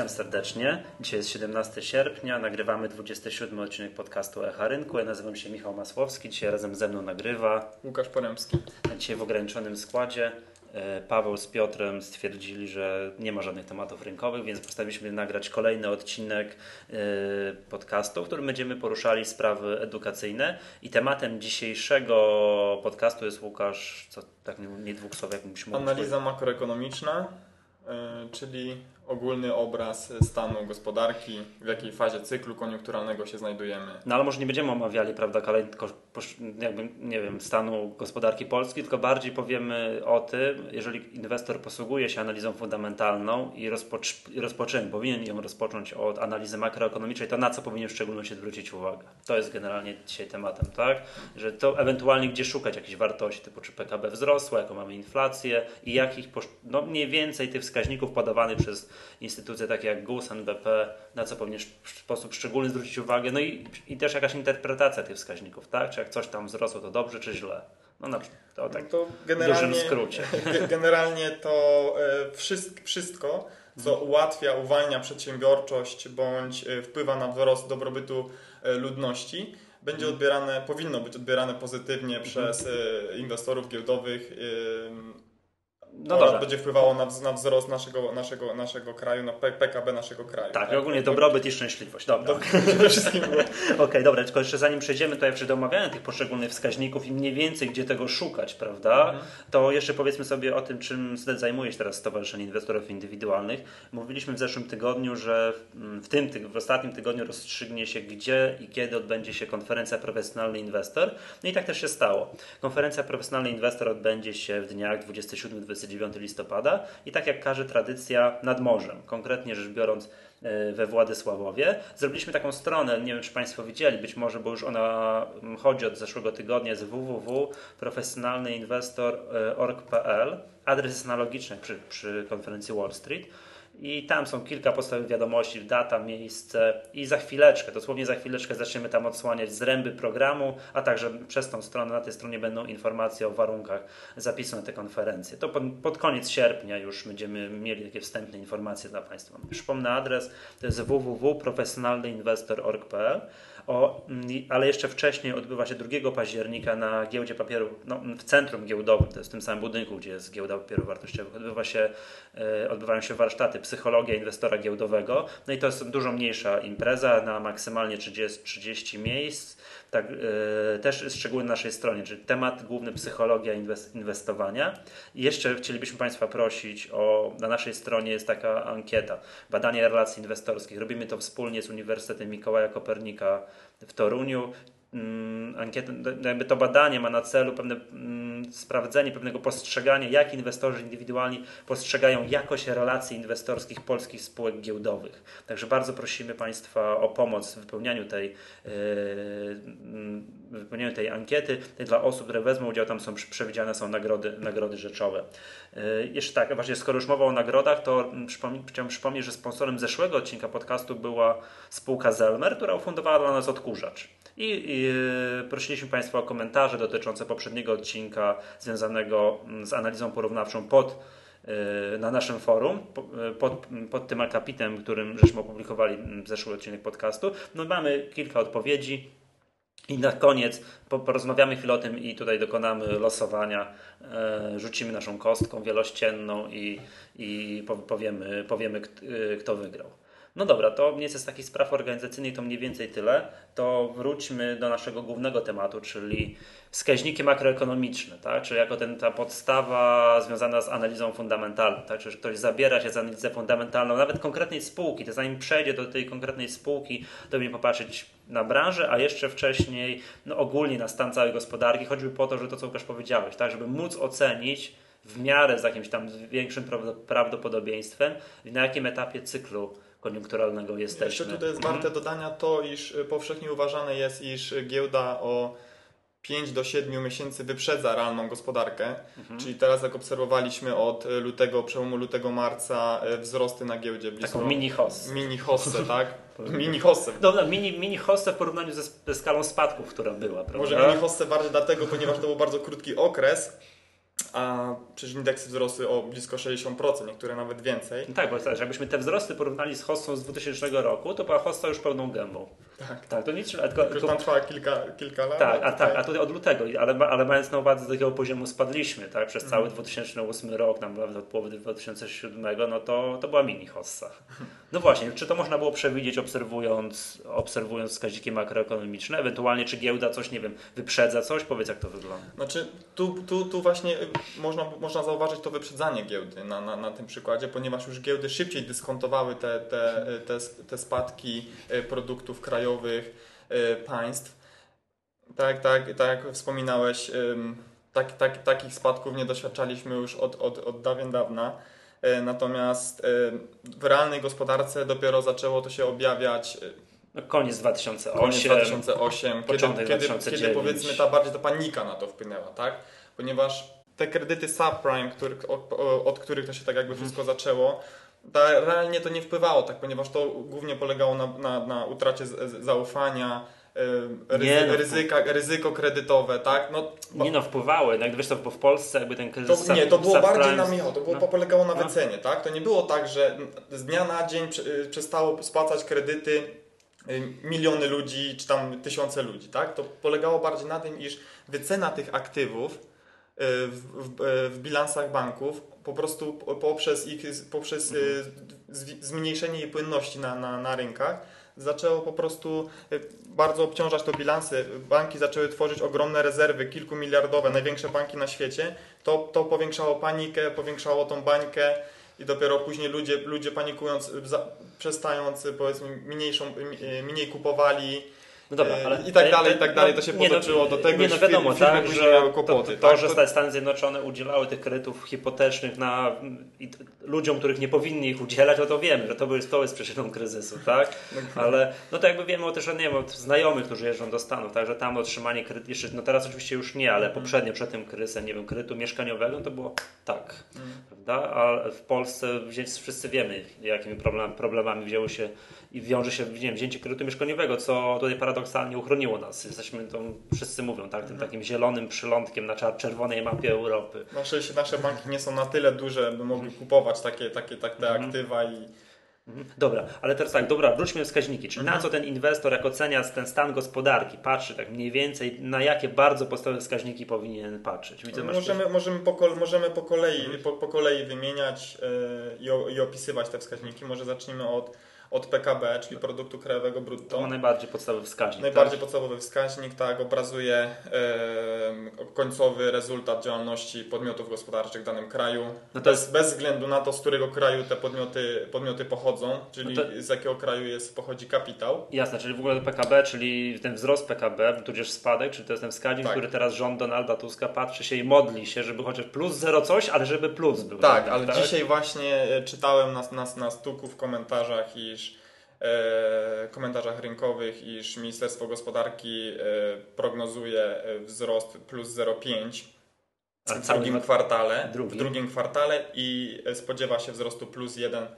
Witam serdecznie. Dzisiaj jest 17 sierpnia, nagrywamy 27 odcinek podcastu Echa Rynku. Ja nazywam się Michał Masłowski, dzisiaj razem ze mną nagrywa Łukasz Poremski. Dzisiaj w ograniczonym składzie. E, Paweł z Piotrem stwierdzili, że nie ma żadnych tematów rynkowych, więc postanowiliśmy nagrać kolejny odcinek e, podcastu, w którym będziemy poruszali sprawy edukacyjne. I tematem dzisiejszego podcastu jest Łukasz, co tak nie dwóch słów, jakbyś mógł Analiza makroekonomiczna, e, czyli ogólny obraz stanu gospodarki, w jakiej fazie cyklu koniunkturalnego się znajdujemy. No ale może nie będziemy omawiali, prawda, jakby, nie wiem, stanu gospodarki Polski, tylko bardziej powiemy o tym, jeżeli inwestor posługuje się analizą fundamentalną i, rozpoc i rozpoczyna, powinien ją rozpocząć od analizy makroekonomicznej, to na co powinien w szczególności zwrócić uwagę? To jest generalnie dzisiaj tematem, tak? Że to ewentualnie gdzie szukać jakichś wartości, typu czy PKB wzrosło, jaką mamy inflację i jakich, no mniej więcej tych wskaźników podawanych przez instytucje takie jak GUS, NBP, na co powinien w sposób szczególny zwrócić uwagę, no i, i też jakaś interpretacja tych wskaźników, tak? Czy jak coś tam wzrosło, to dobrze, czy źle? No na to tak to w dużym skrócie. Generalnie to e, wszystko, co ułatwia, uwalnia przedsiębiorczość bądź e, wpływa na wzrost dobrobytu e, ludności, będzie mhm. odbierane, powinno być odbierane pozytywnie mhm. przez inwestorów giełdowych no oraz będzie wpływało na, na wzrost naszego, naszego, naszego kraju, na PKB naszego kraju. Tak, tak? ogólnie dobrobyt i szczęśliwość. Dobra. Przede wszystkim Okej, okay, dobra, tylko jeszcze zanim przejdziemy to jeszcze do omawiania tych poszczególnych wskaźników i mniej więcej gdzie tego szukać, prawda, mhm. to jeszcze powiedzmy sobie o tym, czym zajmuje się teraz Stowarzyszenie Inwestorów Indywidualnych. Mówiliśmy w zeszłym tygodniu, że w tym, w ostatnim tygodniu rozstrzygnie się gdzie i kiedy odbędzie się konferencja Profesjonalny Inwestor. No i tak też się stało. Konferencja Profesjonalny Inwestor odbędzie się w dniach 27-29 29 listopada i tak jak każe tradycja nad morzem, konkretnie rzecz biorąc e, we Władysławowie. Zrobiliśmy taką stronę, nie wiem czy Państwo widzieli, być może, bo już ona mm, chodzi od zeszłego tygodnia, z www.profesjonalnyinwestor.org.pl. Adres jest analogiczny przy, przy konferencji Wall Street i tam są kilka podstawowych wiadomości, data, miejsce i za chwileczkę, dosłownie za chwileczkę zaczniemy tam odsłaniać zręby programu, a także przez tą stronę, na tej stronie będą informacje o warunkach zapisu na te konferencje. To pod, pod koniec sierpnia już będziemy mieli takie wstępne informacje dla Państwa. Przypomnę adres, to jest www.profesjonalnyinwestor.org.pl o, mm, ale jeszcze wcześniej odbywa się 2 października na giełdzie papierów, no, w centrum giełdowym, to jest w tym samym budynku, gdzie jest giełda papierów wartościowych, odbywa się, e, odbywają się warsztaty psychologia inwestora giełdowego. No i to jest dużo mniejsza impreza na maksymalnie 30, 30 miejsc tak, e, też szczególnie na naszej stronie, czyli temat główny psychologia inwestowania. I jeszcze chcielibyśmy Państwa prosić o, na naszej stronie jest taka ankieta, badanie relacji inwestorskich. Robimy to wspólnie z Uniwersytetem Mikołaja Kopernika w Toruniu. Mm, ankietę, jakby to badanie ma na celu pewne mm, sprawdzenie, pewnego postrzegania, jak inwestorzy indywidualni postrzegają jakość relacji inwestorskich polskich spółek giełdowych. Także bardzo prosimy Państwa o pomoc w wypełnianiu tej, yy, wypełnianiu tej ankiety. Dla osób, które wezmą udział, tam są przewidziane są nagrody, nagrody rzeczowe. Yy, jeszcze tak, właśnie skoro już mowa o nagrodach, to przypomnę, chciałbym przypomnieć, że sponsorem zeszłego odcinka podcastu była spółka Zelmer, która ufundowała dla nas odkurzacz. I, i prosiliśmy Państwa o komentarze dotyczące poprzedniego odcinka związanego mm, z analizą porównawczą pod y, na naszym forum y, pod, pod tym akapitem, którym żeśmy opublikowali mm, zeszły odcinek podcastu. No mamy kilka odpowiedzi i na koniec porozmawiamy chwilę o tym i tutaj dokonamy losowania, rzucimy naszą kostką wielościenną i, i powiemy, powiemy kto wygrał. No dobra, to nie jest z takich spraw organizacyjnych to mniej więcej tyle. To wróćmy do naszego głównego tematu, czyli wskaźniki makroekonomiczne, tak? czyli jako ten, ta podstawa związana z analizą fundamentalną. Tak? Czyli ktoś zabiera się za analizę fundamentalną, nawet konkretnej spółki, to zanim przejdzie do tej konkretnej spółki, to będzie popatrzeć na branżę, a jeszcze wcześniej no, ogólnie na stan całej gospodarki, choćby po to, że to co Łukasz powiedziałeś, tak? żeby móc ocenić w miarę z jakimś tam większym prawdopodobieństwem, na jakim etapie cyklu koniunkturalnego jesteśmy. Jeszcze tutaj jest warte mhm. dodania to, iż y, powszechnie uważane jest, iż giełda o 5 do 7 miesięcy wyprzedza realną gospodarkę. Mhm. Czyli teraz, jak obserwowaliśmy od lutego, przełomu lutego-marca, y, wzrosty na giełdzie. Blisko, Taką mini hossę. Mini hossę, tak? mini hossę. Dobra, mini, mini hossę w porównaniu ze, ze skalą spadków, która była. Prawda? Może mini hossę bardziej dlatego, ponieważ to był bardzo krótki okres a przecież indeksy wzrosły o blisko 60%, niektóre nawet więcej. No tak, bo też, jakbyśmy te wzrosty porównali z hossą z 2000 roku, to była hossa już pełną gębą. Tak. Tak, to nic, tylko, Tylko, tam trwa kilka, kilka lat. Tak, a, tutaj- tak, a tutaj od lutego, ale, ale mając na uwadze do jakiego poziomu spadliśmy, tak, przez cały Mhm. 2008 rok, nam nawet od połowy 2007, no to, to była mini hossa. No właśnie, czy to można było przewidzieć obserwując, obserwując wskaźniki makroekonomiczne, ewentualnie czy giełda coś, nie wiem, wyprzedza coś? Powiedz jak to wygląda. Znaczy, tu, tu, tu właśnie można, można zauważyć to wyprzedzanie giełdy na, na, na tym przykładzie, ponieważ już giełdy szybciej dyskontowały te, te, te, te spadki y, produktów krajowych y, państw. Tak, tak, tak jak wspominałeś, tak, tak, takich spadków nie doświadczaliśmy już od, od, od dawien dawna. Y, Natomiast w realnej gospodarce dopiero zaczęło to się objawiać No, koniec 2008, Koniec 2008, kiedy, początek kiedy, 2009. kiedy powiedzmy ta bardziej ta panika na to wpłynęła, tak? Ponieważ te kredyty subprime, który, od, od których to się tak jakby wszystko zaczęło, ta, realnie to nie wpływało, tak? Ponieważ to głównie polegało na, na, na utracie z, z zaufania, ryzy, no. ryzyka, ryzyko kredytowe, tak? No, Nie no, wpływały, no, wiesz to w Polsce jakby ten kryzys to, nie, to było subprime- bardziej na Michał, to było, no. polegało na No. wycenie, tak? To nie było tak, że z dnia na dzień y, przestało spłacać kredyty y, miliony ludzi, czy tam tysiące ludzi, tak? To polegało bardziej na tym, iż wycena tych aktywów w, w, y, w bilansach banków po prostu po- poprzez ich, poprzez y, zwi- zmniejszenie jej płynności na, na, na rynkach zaczęło po prostu bardzo obciążać to bilansy. Banki zaczęły tworzyć ogromne rezerwy, kilkumiliardowe, największe banki na świecie. To, to powiększało panikę, powiększało tą bańkę i dopiero później ludzie, ludzie panikując, przestając powiedzmy mniejszą, mniej kupowali No dobra, y, ale i tak dalej, i tak dalej. To się no, potoczyło do tego, Nie, no wiadomo, fir- firmy tak, że miały to, kłopoty. to, tak? że Stany Zjednoczone udzielały tych kredytów hipotecznych na ludziom, których nie powinni ich udzielać, no to wiemy, że to jest, to jest przyczyną kryzysu, tak? Ale no to jakby wiemy o też, że nie wiem, od znajomych, którzy jeżdżą do Stanów, tak, że tam otrzymanie kredytu, jeszcze, no teraz oczywiście już nie, ale Mhm. poprzednio, przed tym kryzysem, nie wiem, kredytu mieszkaniowego, to było tak, Mhm. prawda? A w Polsce wszyscy wiemy, jakimi problem, problemami wzięły się i wiąże się nie wiem, wzięcie kredytu mieszkaniowego, co tutaj paradoksalnie uchroniło nas. Jesteśmy tą, wszyscy mówią, tak, tym takim zielonym przylądkiem na czerwonej mapie Europy. Nasze, nasze banki nie są na tyle duże, by mogły kupować takie, takie, tak, te Mhm. aktywa i Mhm. Dobra, ale teraz tak, dobra, wróćmy do wskaźniki. Czyli na co ten inwestor, jak ocenia ten stan gospodarki, patrzy tak mniej więcej, na jakie bardzo podstawowe wskaźniki powinien patrzeć? Możemy, możemy, po, możemy po, kolei, Mhm. po, po kolei wymieniać yy, i, i opisywać te wskaźniki. Może zacznijmy od, od PKB, czyli produktu krajowego to brutto. ma najbardziej podstawowy wskaźnik. Najbardziej tak? podstawowy wskaźnik, tak, obrazuje em, końcowy rezultat działalności podmiotów gospodarczych w danym kraju. No to bez, bez względu na to, z którego kraju te podmioty, podmioty pochodzą, czyli No to- z jakiego kraju jest, pochodzi kapitał. Jasne, czyli w ogóle PKB, czyli ten wzrost PKB, tudzież spadek, czyli to jest ten wskaźnik, Tak. który teraz rząd Donalda Tuska patrzy się i modli się, żeby chociaż plus zero coś, ale żeby plus był. Tak, ale dzisiaj właśnie e, czytałem na, na, na stuku w komentarzach, e, komentarzach rynkowych, iż Ministerstwo Gospodarki e, prognozuje e, wzrost plus 0,5 A w drugim kwartale, drugi. w drugim kwartale i e, spodziewa się wzrostu plus 1 e,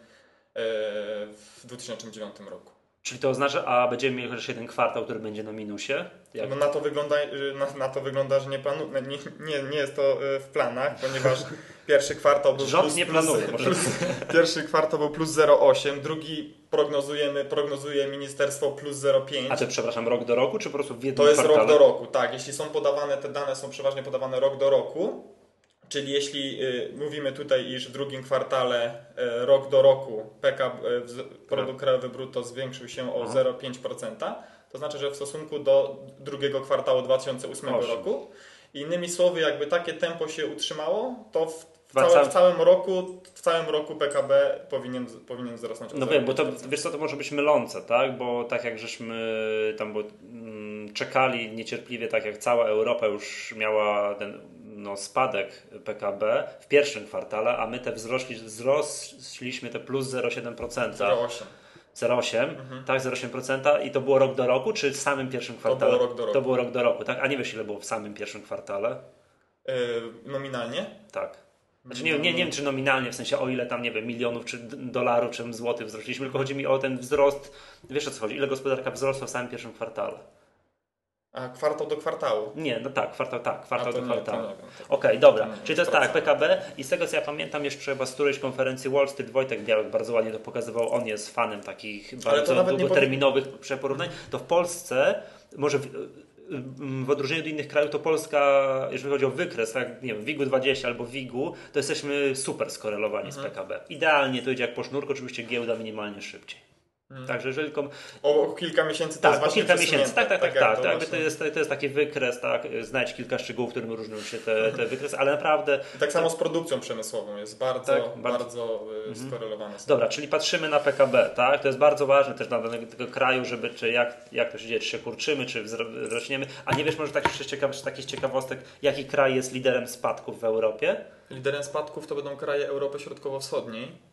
w 2009 roku. Czyli to oznacza, a będziemy mieli chociaż jeden kwartał, który będzie na minusie? Jak? No na to wygląda, y, na, na to wygląda że nie, planu, nie, nie, nie jest to y, w planach, ponieważ pierwszy kwartał był Rząd plus, nie plus, planuje, może- plus, pierwszy kwartał był plus 0,8, drugi prognozujemy, prognozuje ministerstwo plus 0,5. A to przepraszam, rok do roku, czy po prostu w jednym To jest kwartale? rok do roku, tak. Jeśli są podawane, te dane są przeważnie podawane rok do roku, czyli jeśli y, mówimy tutaj, iż w drugim kwartale y, rok do roku PKB, y, produkt krajowy brutto zwiększył się o Aha. 0,5%, to znaczy, że w stosunku do drugiego kwartału 2008 Osiem. roku. Innymi słowy, jakby takie tempo się utrzymało, to w, w, całe, cał- w całym roku w całym roku PKB powinien, powinien wzrosnąć No wiem, bo to 0,5%. wiesz co, to może być mylące, tak? Bo tak jak żeśmy tam bo, mm, czekali niecierpliwie, tak jak cała Europa już miała ten no, spadek PKB w pierwszym kwartale, a my te wzrośli, wzrośliśmy te plus 0,7%. 0,8. 0,8, tak, 0,8% i to było rok do roku, czy w samym pierwszym kwartale? było rok do roku. To było rok do roku, tak? A nie wiesz ile było w samym pierwszym kwartale? Y, nominalnie? Tak. Znaczy nie, nie, nie wiem, czy nominalnie, w sensie o ile tam, nie wiem, milionów, czy dolarów, czy złotych wzrośliśmy, tylko chodzi mi o ten wzrost, wiesz o co chodzi, ile gospodarka wzrosła w samym pierwszym kwartale. A kwartał do kwartału. Nie, no tak, kwartał, tak, kwartał A, do nie, kwartału. Okej, dobra. to nie Czyli to jest tak, PKB i z tego co ja pamiętam jeszcze chyba z którejś konferencji Wall Street Wojtek Białek bardzo ładnie to pokazywał, on jest fanem takich bardzo długoterminowych przeporównań, to w Polsce może w, w odróżnieniu do innych krajów, to Polska, jeżeli chodzi o wykres, tak, nie wiem, WIG-u 20 albo WIG-u, to jesteśmy super skorelowani Mhm. z PKB. Idealnie to idzie jak po sznurku, oczywiście giełda minimalnie szybciej. Także jeżeli kom... O, o kilka miesięcy to Tak, jest właśnie kilka miesięcy. Tak, tak, tak, tak. to To, jakby to, właśnie- jest, to jest taki wykres, tak, znać kilka szczegółów, którym różnią się te, te wykresy, ale naprawdę I tak samo z produkcją przemysłową jest bardzo, Tak, bardzo, bardzo- Mhm. y, skorelowane. Dobra, czyli patrzymy na PKB, tak? To jest bardzo ważne też dla danego tego kraju, żeby czy jak, jak to się dzieje, czy się kurczymy, czy wzro- rośniemy. A nie wiesz może tak jeszcze ciekaw, z takich ciekawostek, jaki kraj jest liderem spadków w Europie? Liderem spadków to będą kraje Europy Środkowo-Wschodniej.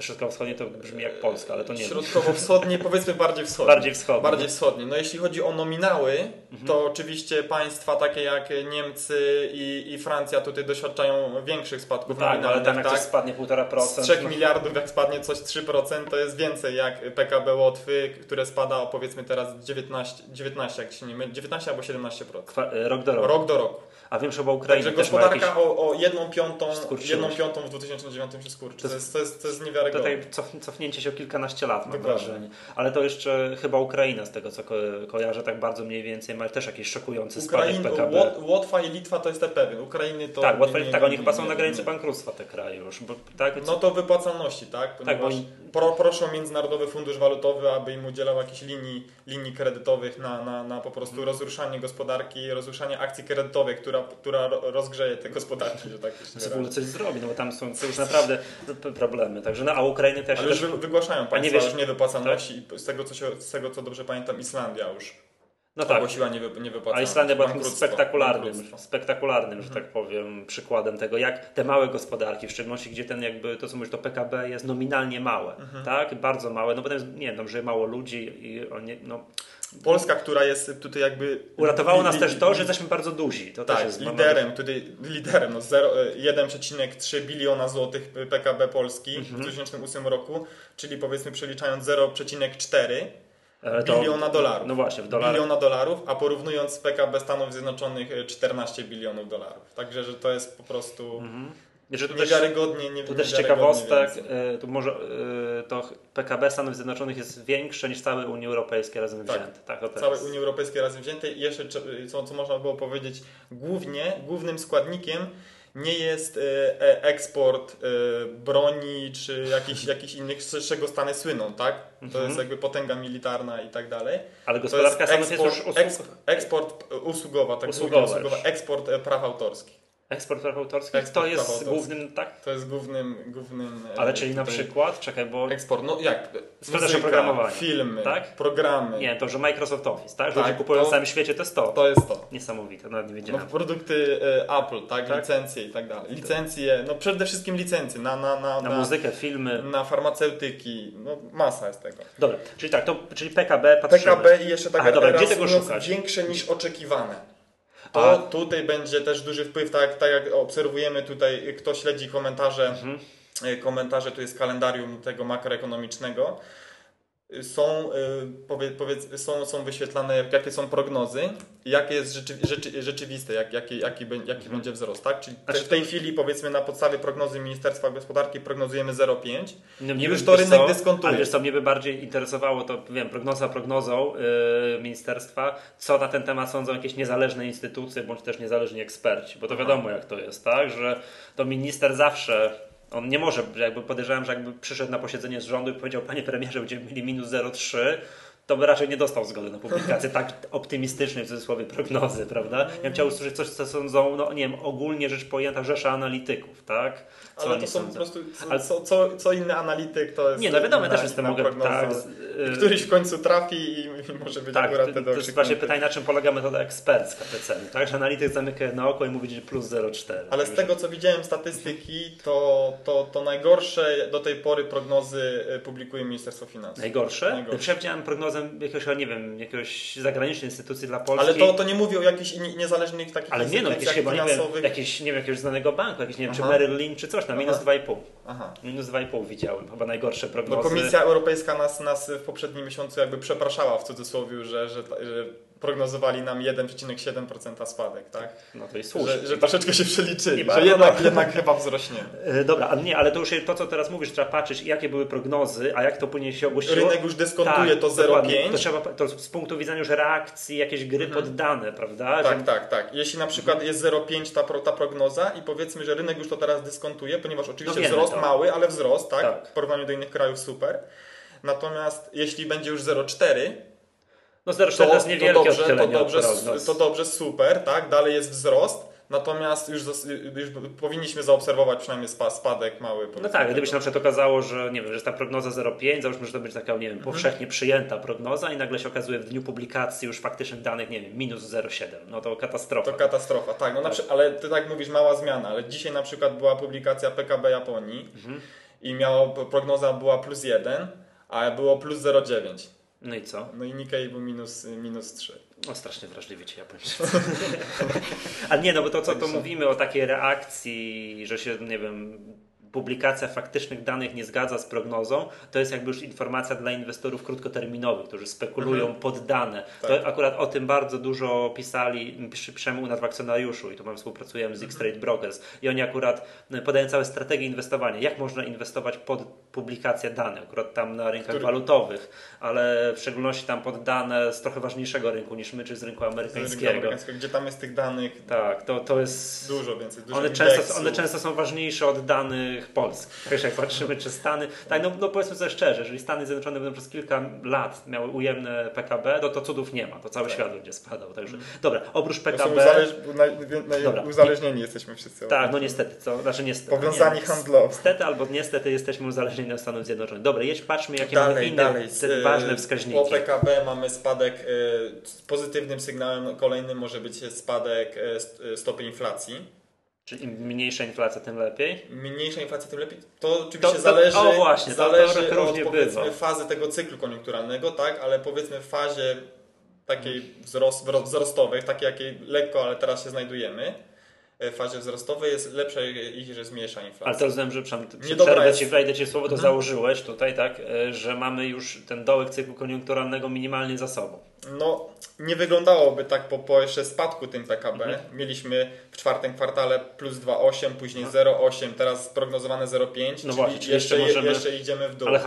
Środkowo-wschodnie to brzmi jak Polska, ale to nie wiem. Środkowo-wschodniej, powiedzmy bardziej wschodniej. Bardziej wschodnie. Mhm. Bardziej wschodniej. No jeśli chodzi o nominały, to oczywiście państwa takie jak Niemcy i, i Francja tutaj doświadczają większych spadków Tak, no ale nominalnych. tam jak tak? coś spadnie 1,5%. Z 3 no, miliardów jak spadnie coś 3%, to jest więcej jak PKB Łotwy, które spada o powiedzmy teraz 19, 19 jak się nie mylę, 19 albo 17%. kwa- rok do roku. Rok do roku. A wiem, że chyba Ukraina Także też gospodarka jakieś... o, o jedną piątą, jedną piątą w 2009 się skurczy. To jest- jest, to jest, to jest niewiarygodne. Tutaj cof, cofnięcie się o kilkanaście lat, mam wrażenie. Ale to jeszcze chyba Ukraina, z tego co ko kojarzę, tak bardzo mniej więcej, ma też jakiś szokujący spadek Ukraina, PKB. Łot- Łotwa i Litwa to jestem pewien. Ukrainy to. tak, nie- Łotwa, nie- tak, oni nie- chyba są nie- na granicy nie. bankructwa te kraje już. Bo, tak, No to wypłacalności, tak? Ponieważ bo oni- pro, proszą Międzynarodowy Fundusz Walutowy, aby im udzielał jakichś linii, linii kredytowych na, na, na po prostu Mhm. rozruszanie gospodarki, rozruszanie akcji kredytowej, która, która ro- rozgrzeje te gospodarki, że tak się w ogóle wyrażę. coś zrobi, no bo tam są już naprawdę problemy. Także, no, a Ukrainy też... Ale już wygłaszają nie państwa wiesz- już niewypłacalności i z tego, co się, z tego co dobrze pamiętam Islandia już no tak, ogłosiła niewy, niewypłacalność. a Islandia była takim spektakularnym, spektakularnym, że Mhm. tak powiem, przykładem tego, jak te małe gospodarki, w szczególności gdzie ten jakby, to co mówisz, to PKB jest nominalnie małe, Mhm. tak? Bardzo małe, no potem, nie wiem, żyje mało ludzi i oni, no, Polska, która jest tutaj jakby... uratowało nas też to, że jesteśmy bardzo duzi. To też Tak, jest liderem, tutaj liderem, no zero- e, 1,3 biliona złotych PKB Polski Mhm. w 2008 roku, czyli powiedzmy przeliczając 0,4 Ale to- biliona dolarów. No właśnie, w dolarach. Biliona dolarów, a porównując z PKB Stanów Zjednoczonych e, 14 bilionów dolarów. Także, że to jest po prostu Że tu też, niewiarygodnie, nie, tu też ciekawostek, więcej. y, tu może to PKB Stanów Zjednoczonych jest większe niż całe Unii Europejskiej razem Tak. wzięte. Tak, to też. Całej Unii Europejskiej razem wziętej i jeszcze, cze- co, co można było powiedzieć, głównie, głównym składnikiem nie jest e, e, eksport e, broni czy jakichś, jakichś innych, z czego Stany słyną, tak? To Mhm. jest jakby potęga militarna i tak dalej. Ale To jest gospodarka Stanów jest eksport, już eks, usług, eksport usługowa, tak Usługowa już. eksport praw autorskich. Eksport praw autorskich, Eksport to jest autorskich. głównym, tak? To jest głównym... głównym e, Ale czyli na przykład, czekaj, bo Eksport, no jak? Sprzedaż oprogramowania. filmy, Tak? programy. nie, to, że Microsoft Office, tak? Tak, ludzie kupują to- w całym świecie, to jest to. To jest to. Niesamowite, nawet nie No, wiedziałem. produkty e, Apple, tak? Tak. Licencje i tak dalej. Licencje, no przede wszystkim licencje na, na, na, Na na, muzykę, filmy. na farmaceutyki, no masa jest tego. Dobra, czyli tak, to, czyli PKB patrzymy. PKB i jeszcze tak Aha, dobra, gdzie tego szukać? większe niż oczekiwane. To A. tutaj będzie też duży wpływ, tak, tak jak obserwujemy tutaj, kto śledzi komentarze, Mhm. komentarze, tu jest kalendarium tego makroekonomicznego. Są, y, powie, powiedz, są, są wyświetlane, jakie są prognozy, jakie jest rzeczy, rzeczy, rzeczywiste, jak, jaki, jaki, jaki będzie wzrost. Tak? Czyli w tej chwili, powiedzmy, na podstawie prognozy Ministerstwa Gospodarki prognozujemy 0,5. No, I już to rynek co, dyskontuje. Ale wiesz co, mnie by bardziej interesowało, to wiem, prognoza prognozą yy, ministerstwa, co na ten temat sądzą jakieś niezależne instytucje, bądź też niezależni eksperci, bo to wiadomo jak to jest, tak, że to minister zawsze, on nie może, jakby podejrzewam, że jakby przyszedł na posiedzenie z rządu i powiedział, panie premierze, będziemy mieli minus 0,3, to by raczej nie dostał zgody na publikację tak optymistycznej w cudzysłowie prognozy, prawda? Ja bym chciał usłyszeć coś, co sądzą, no nie wiem, ogólnie rzecz pojęta rzesza analityków, tak? Co Ale to są sądzą? po prostu, co, Ale- co, co, co inny analityk to jest Nie, no wiadomo, ja też jestem mogę, tak, y, Któryś w końcu trafi i, i może być tak, akurat wtedy to jest właśnie pytanie, na czym polega metoda ekspercka ceny, tak? Że analityk zamyka jedno oko i mówi, że plus 0,4. Ale z tego co widziałem statystyki, to, to, to najgorsze do tej pory prognozy y, publikuje Ministerstwo Finansów. Najgorsze? Najgorsze. Ja widziałem prognozę jakiegoś, nie wiem, jakiegoś zagranicznej instytucji dla Polski. Ale to, to nie mówię o jakichś niezależnych takich Ale nie no, jakieś chyba, nie wiem, jakiś, nie wiem, jakiegoś znanego banku, jakiś, nie wiem, czy Aha. Merrill Lynch, czy coś, na minus Aha. 2,5. Aha. Minus 2,5 widziałem, chyba najgorsze No prognozy. Komisja Europejska nas, nas w poprzednim miesiącu jakby przepraszała w cudzysłowie, że, że, że prognozowali nam 1,7% spadek, tak? No to jest słusznie. Że, że troszeczkę się przeliczyli, że jednak, jednak chyba wzrośnie. E, Dobra, ale nie, ale to już to, co teraz mówisz, trzeba patrzeć, jakie były prognozy, a jak to później się ogłosiło. Rynek już dyskontuje to dokładnie. 0,5. To trzeba, to z punktu widzenia już reakcji, jakieś gry poddane, prawda? Tak, Że- tak, tak. Jeśli na przykład jest 0,5 ta, ta prognoza i powiedzmy, że rynek już to teraz dyskontuje, ponieważ oczywiście No wzrost to. mały, ale wzrost, tak? Tak. W porównaniu do innych krajów super. Natomiast jeśli będzie już 0,4, No 0,4 to, to jest to niewielkie dobrze, to dobrze, od prognoz. to dobrze, super, tak? Dalej jest wzrost. Natomiast już, już powinniśmy zaobserwować przynajmniej spa- spadek mały. No tak, gdyby się na przykład okazało, że nie wiem, że jest ta prognoza 0,5, załóżmy, że to będzie taka, nie Mhm. wiem, powszechnie przyjęta prognoza i nagle się okazuje w dniu publikacji już faktycznych danych, nie wiem, minus 0,7. No to katastrofa. To katastrofa, tak. No na przy... Ale ty tak mówisz, mała zmiana, ale dzisiaj na przykład była publikacja PKB Japonii Mhm. i miało, prognoza była plus 1, a było plus 0,9. No i co? No i Nikkei był minus, minus 3. No strasznie wrażliwi ci Japończycy. Ale nie, no bo to co to mówimy o takiej reakcji, że się, nie wiem, publikacja faktycznych danych nie zgadza z prognozą, to jest jakby już informacja dla inwestorów krótkoterminowych, którzy spekulują pod dane. Tak. To akurat o tym bardzo dużo pisali, pisz- piszemy u nas w akcjonariuszu i tu mamy współpracujemy z X-Trade Brokers i oni akurat y, podają całe strategie inwestowania, jak można inwestować pod publikację danych, akurat tam na rynkach Który- walutowych, ale w szczególności tam pod dane z trochę ważniejszego rynku niż my, czy z rynku Z rynku amerykańskiego. amerykańskiego, Gdzie tam jest tych danych Tak, to, to jest. dużo więcej. Dużo One indeksów. często, one często są ważniejsze od danych polskich. Wiesz, jak patrzymy, czy Stany. Tak, no, no powiedzmy sobie szczerze, jeżeli Stany Zjednoczone będą przez kilka lat miały ujemne PKB, to, to cudów nie ma. To cały świat będzie spadał. Także, dobra, oprócz To PKB. uzależ... Dobra. uzależnieni jesteśmy wszyscy. Tak, no niestety, co? Znaczy niestety. Powiązani nie, handlowo. Niestety albo niestety jesteśmy uzależnieni od Stanów Zjednoczonych. Dobra, jedź, patrzmy, jakie mamy Dalej, inne dalej. te ważne wskaźniki. Po PKB mamy spadek, z pozytywnym sygnałem kolejnym może być spadek st- e, stopy inflacji. Czyli im mniejsza inflacja, tym lepiej. Mniejsza inflacja, tym lepiej. To oczywiście To- to- zależy, o właśnie, to- to zależy różnie od powiedzmy bywa. fazy tego cyklu koniunkturalnego, tak? Ale powiedzmy w fazie takiej wzrost, wzro- wzrostowej, takiej jakiej lekko, ale teraz się znajdujemy, fazie wzrostowej jest lepsze, jeśli jest mniejsza inflacja. Ale to rozumiem, że przerwę ci, wejdę ci słowo, to Mhm. założyłeś tutaj, tak, e, że mamy już ten dołek cyklu koniunkturalnego minimalnie za sobą. No, nie wyglądałoby tak po, po jeszcze spadku tym PKB. Mhm. Mieliśmy w czwartym kwartale plus 2,8, później 0,8, teraz prognozowane 0,5, No czyli, właśnie, czyli jeszcze, jeszcze możemy- jeszcze idziemy w dół, Ale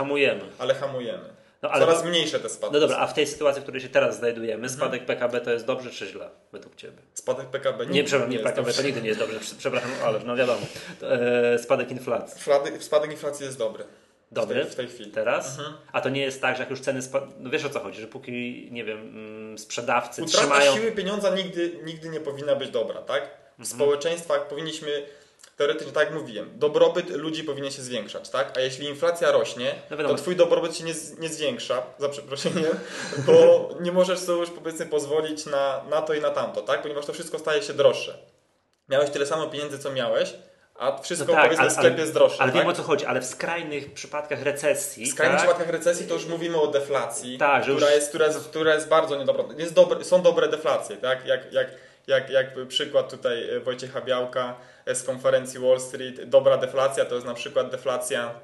ale, hamujemy. No, ale Coraz mniejsze te spadki. no dobra, a w tej sytuacji, w której się teraz znajdujemy, Mhm. spadek PKB to jest dobrze czy źle według Ciebie? Spadek PKB Nie, przepraszam, nie, jest PKB to dobrze. nigdy nie jest dobrze, Prze- przepraszam, ale no wiadomo. To, e, spadek inflacji. Spadek, spadek inflacji jest dobry. Dobry? W tej, w tej chwili. Teraz? Mhm. A to nie jest tak, że jak już ceny spadają, no wiesz o co chodzi, że póki, nie wiem, mm, sprzedawcy Utrata trzymają... siły pieniądza nigdy, nigdy nie powinna być dobra, tak? W Mhm. społeczeństwach powinniśmy, teoretycznie tak jak mówiłem, dobrobyt ludzi powinien się zwiększać, tak? A jeśli inflacja rośnie, No to twój dobrobyt się nie, nie zwiększa, za przeproszeniem, bo nie możesz sobie już powiedzmy pozwolić na, na to i na tamto, tak? Ponieważ to wszystko staje się droższe. Miałeś tyle samo pieniędzy, co miałeś, a wszystko No tak, powiedzmy ale- w sklepie jest droższe, Ale tak? wiem o co chodzi, ale w skrajnych przypadkach recesji. W skrajnych tak? przypadkach recesji to już mówimy o deflacji, Tak, która, już- jest, która, jest, która jest bardzo niedobra. Jest dobre, są dobre deflacje, tak? Jak, jak, jak, jak przykład tutaj e, Wojciecha Białka e, z konferencji Wall Street. Dobra deflacja to jest na przykład deflacja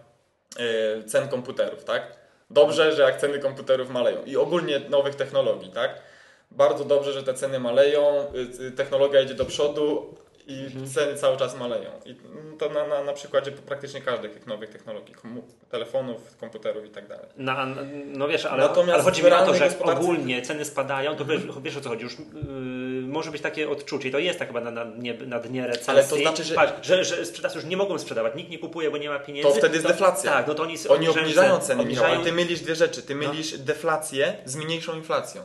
e, cen komputerów, tak? Dobrze, że jak ceny komputerów maleją i ogólnie nowych technologii, tak? Bardzo dobrze, że te ceny maleją, y, y, technologia idzie do przodu i Mhm. ceny cały czas maleją. I to na, na, na przykładzie praktycznie każdych tych nowych technologii, komu- telefonów, komputerów i tak dalej. Na, no wiesz, ale, Natomiast ale chodzi mi o to, że gospodarce- ogólnie ceny spadają, to wiesz, wiesz o co chodzi, już yy, może być takie odczucie, i to jest tak chyba na, na, dnie, na dnie recesji. Ale to znaczy, że- Patrz, że, że sprzedawcy już nie mogą sprzedawać, nikt nie kupuje, bo nie ma pieniędzy. To wtedy jest deflacja. Tak, no to oni, Oni obniżają ceny, obniżają, Michał, ale ty mylisz dwie rzeczy. Ty No. mylisz deflację z mniejszą inflacją.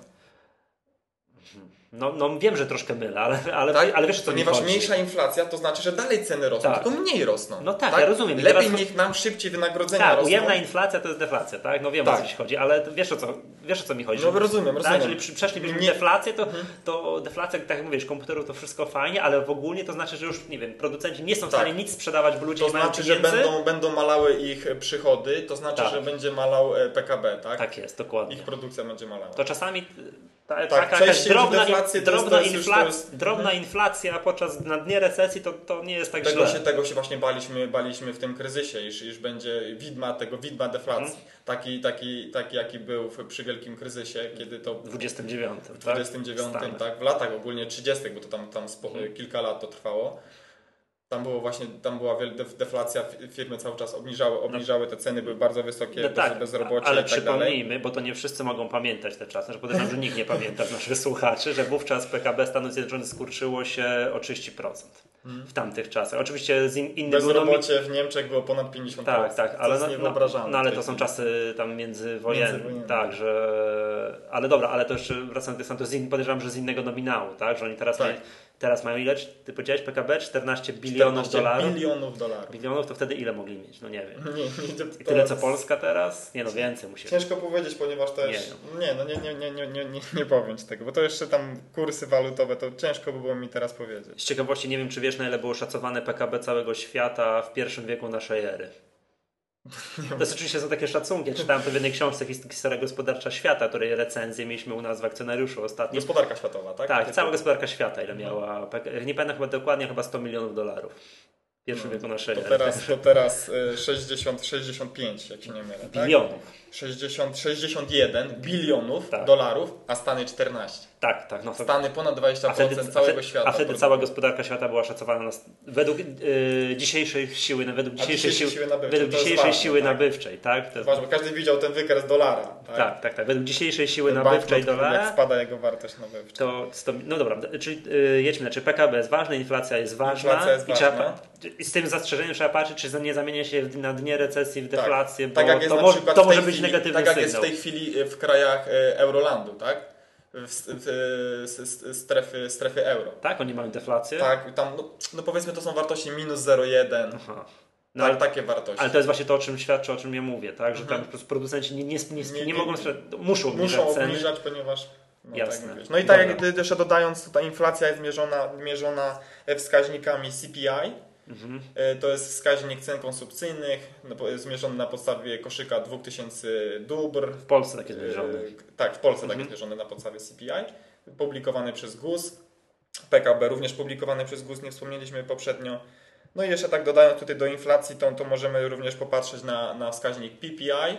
No, no wiem, że troszkę mylę, ale, ale, Tak? ale wiesz co mi Ponieważ chodzi. mniejsza inflacja to znaczy, że dalej ceny rosną, Tak. tylko mniej rosną. No tak, ja rozumiem. Lepiej teraz- niech nam szybciej wynagrodzenia Tak, rosną. ujemna inflacja to jest deflacja, tak? No wiem Tak. o co ci chodzi, ale wiesz o co, wiesz o co mi chodzi. No że- rozumiem, Tak, rozumiem. jeżeli przeszlibyśmy Nie- deflację, to, to deflacja, tak jak mówisz, komputerów to wszystko fajnie, ale w ogólnie to znaczy, że już, nie wiem, producenci nie są w Tak. stanie nic sprzedawać, bo ludzie To nie mają znaczy, że pieniędzy. będą, będą malały ich przychody, to znaczy, Tak. że będzie malał e, PKB, tak? Tak jest, dokładnie. Ich produkcja będzie malała. To czasami, Ta, Tak, taka jakaś drobna, deflację to jest- drobna, to jest już- to infla, jest- drobna inflacja podczas na dnie recesji to, to nie jest tak Tego źle. się, tego się właśnie baliśmy, baliśmy w tym kryzysie, iż, iż będzie widma tego widma deflacji. Mhm. Taki, taki, taki jaki był w, przy wielkim kryzysie, kiedy to W 29. w tak? 29, W Stanach. tak, w latach ogólnie 30, bo to tam, tam spo, Mhm. kilka lat to trwało. Tam było właśnie, tam była deflacja, fi- firmy cały czas obniżały, obniżały te ceny, były bardzo wysokie, No tak, bezrobocie ale tak dalej. przypomnijmy, bo to nie wszyscy mogą pamiętać te czasy, że podejrzewam, że nikt nie pamięta z naszych słuchaczy, że wówczas PKB Stanów Zjednoczonych skurczyło się o 30% w tamtych czasach. Oczywiście z in, innymi Bezrobocie w Niemczech było ponad 50%. Tak, tak, ale, jest no, niewyobrażalne. no, ale to są czasy tam międzywojenne. Międzywojenne. Tak, że. Ale dobra, ale to jeszcze wracając do tego, to z in, podejrzewam, że z innego nominału, tak? Że oni teraz, Tak. mają, teraz mają ile? Ty powiedziałeś PKB? 14 bilionów 14 dolarów? bilionów dolarów. Bilionów to wtedy ile mogli mieć? No nie wiem. Nie, nie, to, I tyle co Polska teraz? Nie no, więcej musi. Ciężko powiedzieć, ponieważ to Nie jest... Nie, no nie, nie, nie, nie, nie, nie, nie powiem ci tego, bo to jeszcze tam kursy walutowe, to ciężko by było mi teraz powiedzieć. Z ciekawości nie wiem, czy wiesz, na ile było szacowane PKB całego świata w pierwszym wieku naszej ery. To jest oczywiście są takie szacunki. Czytałem to w jednej książce his- Historia gospodarcza świata, której recenzję mieliśmy u nas w akcjonariuszu ostatnio. Gospodarka światowa, tak? Tak, Typu- cała gospodarka świata, ile miała. PK Nie pamiętam chyba dokładnie, chyba 100 milionów dolarów. W pierwszym wieku naszej To teraz, to teraz y, 60, 65, jak się nie mylę, tak? Bilionów. 60, 61 bilionów Tak. dolarów, a Stany 14. Tak, tak. No to... Stany ponad A 20% wtedy, a całego wtedy, świata. a wtedy cała gospodarka świata była szacowana na, według y, dzisiejszej siły, no, według dzisiejszej, siły, siły nabywczej, według to dzisiejszej ważne, siły tak? nabywczej, tak? To jest, każdy widział ten wykres dolara. Tak, tak, tak, tak. Według dzisiejszej siły Ten nabywczej banknot, Jak dolara spada jego wartość nabywcza. to 100, no dobra, czyli y, jedźmy, znaczy PKB jest ważne, inflacja jest ważna Inflacja jest i, trzeba, ważna. i z tym zastrzeżeniem trzeba patrzeć, czy nie zamienia się na dnie recesji w deflację, tak bo to, na może, to może być chwili, negatywny Tak jak sygnał. jest w tej chwili w krajach e, Eurolandu, tak? W, w, strefy, strefy euro. Tak, oni mają deflację? Tak, tam, no, no powiedzmy to są wartości minus 0,1. Aha. No, tak, ale, takie wartości. ale to jest właśnie to, o czym świadczy, o czym ja mówię, tak? Że tam Mhm. prostu producenci nie, nie, nie, nie, Nie- mogą, muszą obniżać Muszą ceny. obniżać, ponieważ. No, Jasne. Tak no i tak Dobra. jak jeszcze dodając, ta inflacja jest mierzona, mierzona wskaźnikami CPI. Mhm. E, To jest wskaźnik cen konsumpcyjnych, zmierzony na podstawie koszyka 2000 dóbr. W Polsce takie zmierzone. Tak, w Polsce Mhm. jest mierzony na podstawie CPI. Publikowany przez GUS. PKB również publikowany przez GUS, nie wspomnieliśmy poprzednio. No i jeszcze tak dodając tutaj do inflacji, to, to możemy również popatrzeć na, na wskaźnik PPI,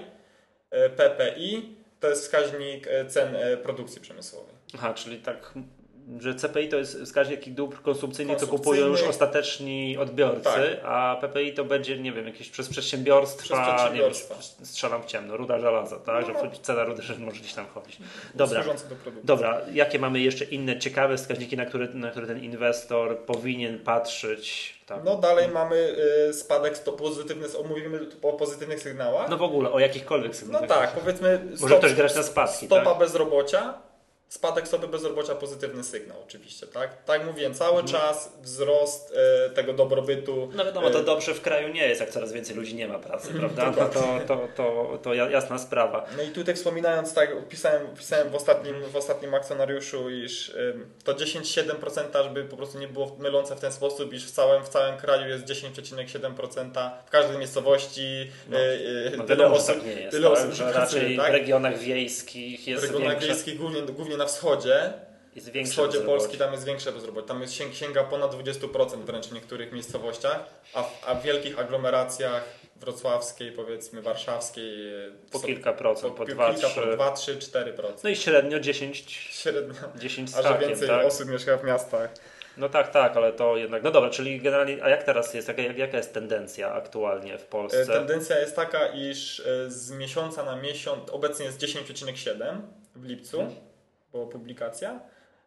e, PPI. To jest wskaźnik e, cen produkcji przemysłowej. Aha, czyli tak, że CPI to jest wskaźnik dóbr konsumpcyjnych, co kupują już ostateczni odbiorcy, Tak. a PPI to będzie, nie wiem, jakieś przez przedsiębiorstwa, Przez przedsiębiorstwa. Wiem, strzelam w ciemno, ruda żelaza, tak? No. Że cena rudy że może gdzieś tam chodzić. Dobra. Służące do. Dobra, jakie mamy jeszcze inne ciekawe wskaźniki, na które, na które ten inwestor powinien patrzeć? Tak. No dalej mamy y, spadek, to pozytywny, mówimy o pozytywnych sygnałach. No w ogóle, o jakichkolwiek No sygnałach. tak, powiedzmy Może ktoś grać na spadki, stopa tak? bezrobocia, spadek stopy bezrobocia pozytywny sygnał oczywiście, tak? Tak mówiłem, cały Mhm. czas wzrost e, tego dobrobytu. No wiadomo, to e, dobrze w kraju nie jest, jak coraz więcej ludzi nie ma pracy, prawda? No to, to, to, to ja- jasna sprawa. No i tutaj wspominając, tak, pisałem, pisałem w, ostatnim, w ostatnim akcjonariuszu, iż ym, to 10,7% żeby po prostu nie było mylące w ten sposób, iż w całym, w całym kraju jest 10,7% w każdej miejscowości. No. y, No tyle wiadomo, że osób, tak nie jest, tyle tak? osób że raczej pracuje, w tak? regionach wiejskich W jest regionach większe, wiejskich, głównie, głównie na wschodzie, jest większe wschodzie bezrobocie. Polski tam jest większe bezrobocie. Tam jest, sięg- sięga ponad 20% wręcz w niektórych miejscowościach, a w, a w wielkich aglomeracjach wrocławskiej, powiedzmy warszawskiej e, Po są- kilka procent, po kilka, 2, 3. 2, 3, 4%. No i średnio 10, Średnio. 10 z A że więcej tak? osób mieszka w miastach. No tak, tak, ale to jednak, no dobra, czyli generalnie, a jak teraz jest, jaka, jaka jest tendencja aktualnie w E, Polsce? Tendencja jest taka, iż e, z miesiąca na miesiąc, obecnie jest 10,7 w lipcu, Hmm. Była publikacja,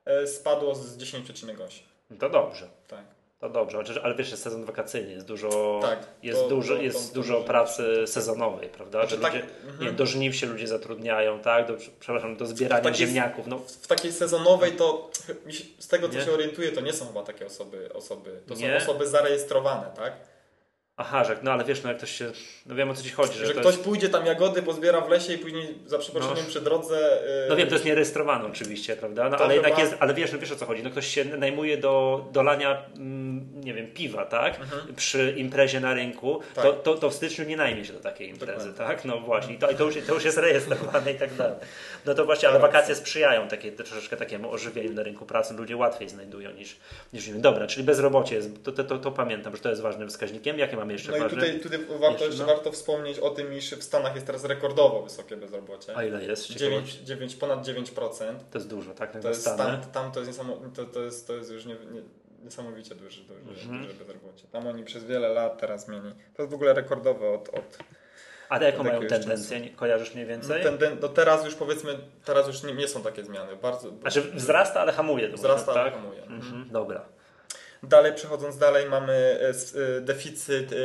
e, spadło z 10,8. To dobrze. Tak. To dobrze, ale wiesz, jest sezon wakacyjny, jest dużo, Tak, jest to- dużo, to- jest to- to dużo pracy sezonowej, prawda? Znaczy tak, ludzie, mhm. nie do żniw się ludzie zatrudniają, tak? Do, przepraszam, do zbierania takiej- ziemniaków. No, W takiej sezonowej to z tego co Nie? się orientuję, to nie są chyba takie osoby, osoby to Nie? są osoby zarejestrowane, tak? Aha, że no ale wiesz, no jak ktoś się, no wiem o co ci chodzi, że, Że to ktoś jest, pójdzie tam jagody, pozbiera w lesie i później za przeproszeniem No. przy drodze... yy, no wiem, to jest nierejestrowane oczywiście, prawda, no To ale jednak chyba- jest, ale wiesz, no wiesz o co chodzi, no ktoś się najmuje do dolania, mm, nie wiem, piwa, tak, przy imprezie na rynku, Mhm. Tak. to, to, to w styczniu nie najmie się do takiej imprezy, tak, no właśnie, I to, i to, już, to już jest rejestrowane i tak dalej. No to właśnie, ale Tak. wakacje sprzyjają takie, troszeczkę takiemu ożywieniu na rynku pracy, ludzie łatwiej znajdują niż, niż. Dobra, czyli bezrobocie jest, to, to, to, to pamiętam, że to jest ważnym wskaźnikiem, jakie mamy jeszcze No i tutaj, tutaj warto, Jeszcze, no. warto wspomnieć o tym, iż w Stanach jest teraz rekordowo wysokie bezrobocie. A ile jest? 9, 9, ponad 9%. To jest dużo, tak? To jest, tam, tam to jest, to, to jest, to jest już nie, nie, niesamowicie duży, duży, Mhm. duże bezrobocie. Tam oni przez wiele lat teraz mieli. To jest w ogóle rekordowe od, od A jaką mają tendencję? Nie- Kojarzysz mniej więcej? ten, no teraz już powiedzmy, teraz już nie, nie są takie zmiany. Bardzo Znaczy wzrasta, ale hamuje. wzrasta, może, ale tak? hamuje. Mhm, dobra. Dalej, przechodząc dalej, mamy e, e, deficyt e,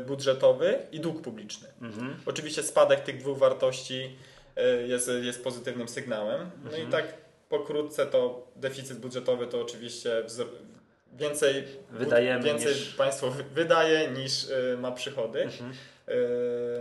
budżetowy i dług publiczny. Mhm. Oczywiście spadek tych dwóch wartości jest, jest pozytywnym sygnałem. No Mhm. i tak pokrótce to deficyt budżetowy to oczywiście więcej, Wydajemy więcej niż- państwo wy- wydaje niż ma przychody. Mhm. E,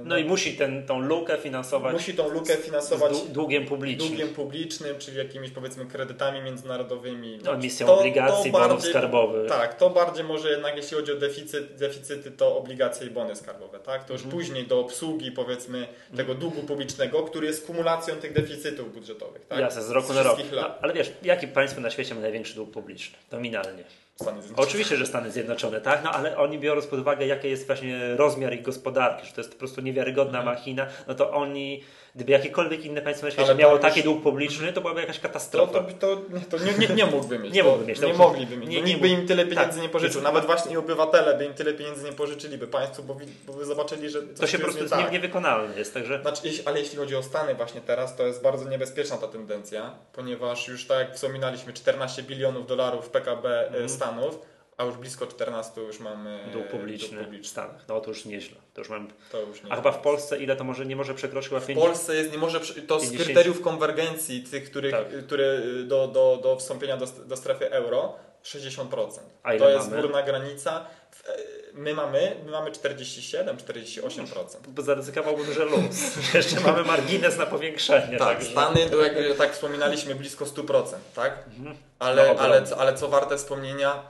No i musi ten, tą lukę finansować musi tą lukę z finansować dłu- długiem publicznym. długiem publicznym, czyli jakimiś powiedzmy kredytami międzynarodowymi. No, emisją To- obligacji, to bonów skarbowych. Tak, to bardziej może jednak jeśli chodzi o deficyt, deficyty, to obligacje i bony skarbowe, tak? To już Mhm. później do obsługi powiedzmy tego długu publicznego, który jest kumulacją tych deficytów budżetowych, tak? Jasne, z roku na rok. No, ale wiesz, jakie państwo na świecie ma największy dług publiczny? Nominalnie. Stany Zjednoczone. Oczywiście, że Stany Zjednoczone, tak, no ale oni biorąc pod uwagę, jaki jest właśnie rozmiar ich gospodarki, że to jest po prostu niewiarygodna Mhm. machina, no to oni, gdyby jakiekolwiek inne państwo na świecie miało taki już- dług publiczny, to byłaby jakaś To, katastrofa. to, to, to nie, nie, nie mógłby mieć. Nie to, mógłby mieć, to- Nie mogliby mieć. nie- nikt by im tyle pieniędzy tak. nie pożyczył. Nawet właśnie obywatele by im tyle pieniędzy nie pożyczyliby państwu, bo, bo by zobaczyli, że To się po prostu nie tak. niewykonalne jest, także Znaczy, ale jeśli chodzi o Stany właśnie teraz, to jest bardzo niebezpieczna ta tendencja, ponieważ już tak jak wspominaliśmy, 14 bilionów dolarów PKB e, Mhm. Stanów, a już blisko 14 już mamy dług publiczny dług w publiczny. Stanach. No to już nieźle. To już mam... To już nie A chyba w Polsce ile to może nie może przekroczyć chyba W 50? Polsce jest, nie może, to z 50. kryteriów konwergencji, tych, których, Tak. które y, do, do, do wstąpienia do, do strefy euro, 60%. A ile to jest mamy? górna granica. W- e, My mamy, my mamy 47, 48%. Bo zaryzykowałbym, że luz. Jeszcze mamy margines na powiększenie. Tak, także- Stany, to jak tak wspominaliśmy, blisko 100%, tak? Mhm. Ale, No, ogromnie. ale, co- ale co warte wspomnienia,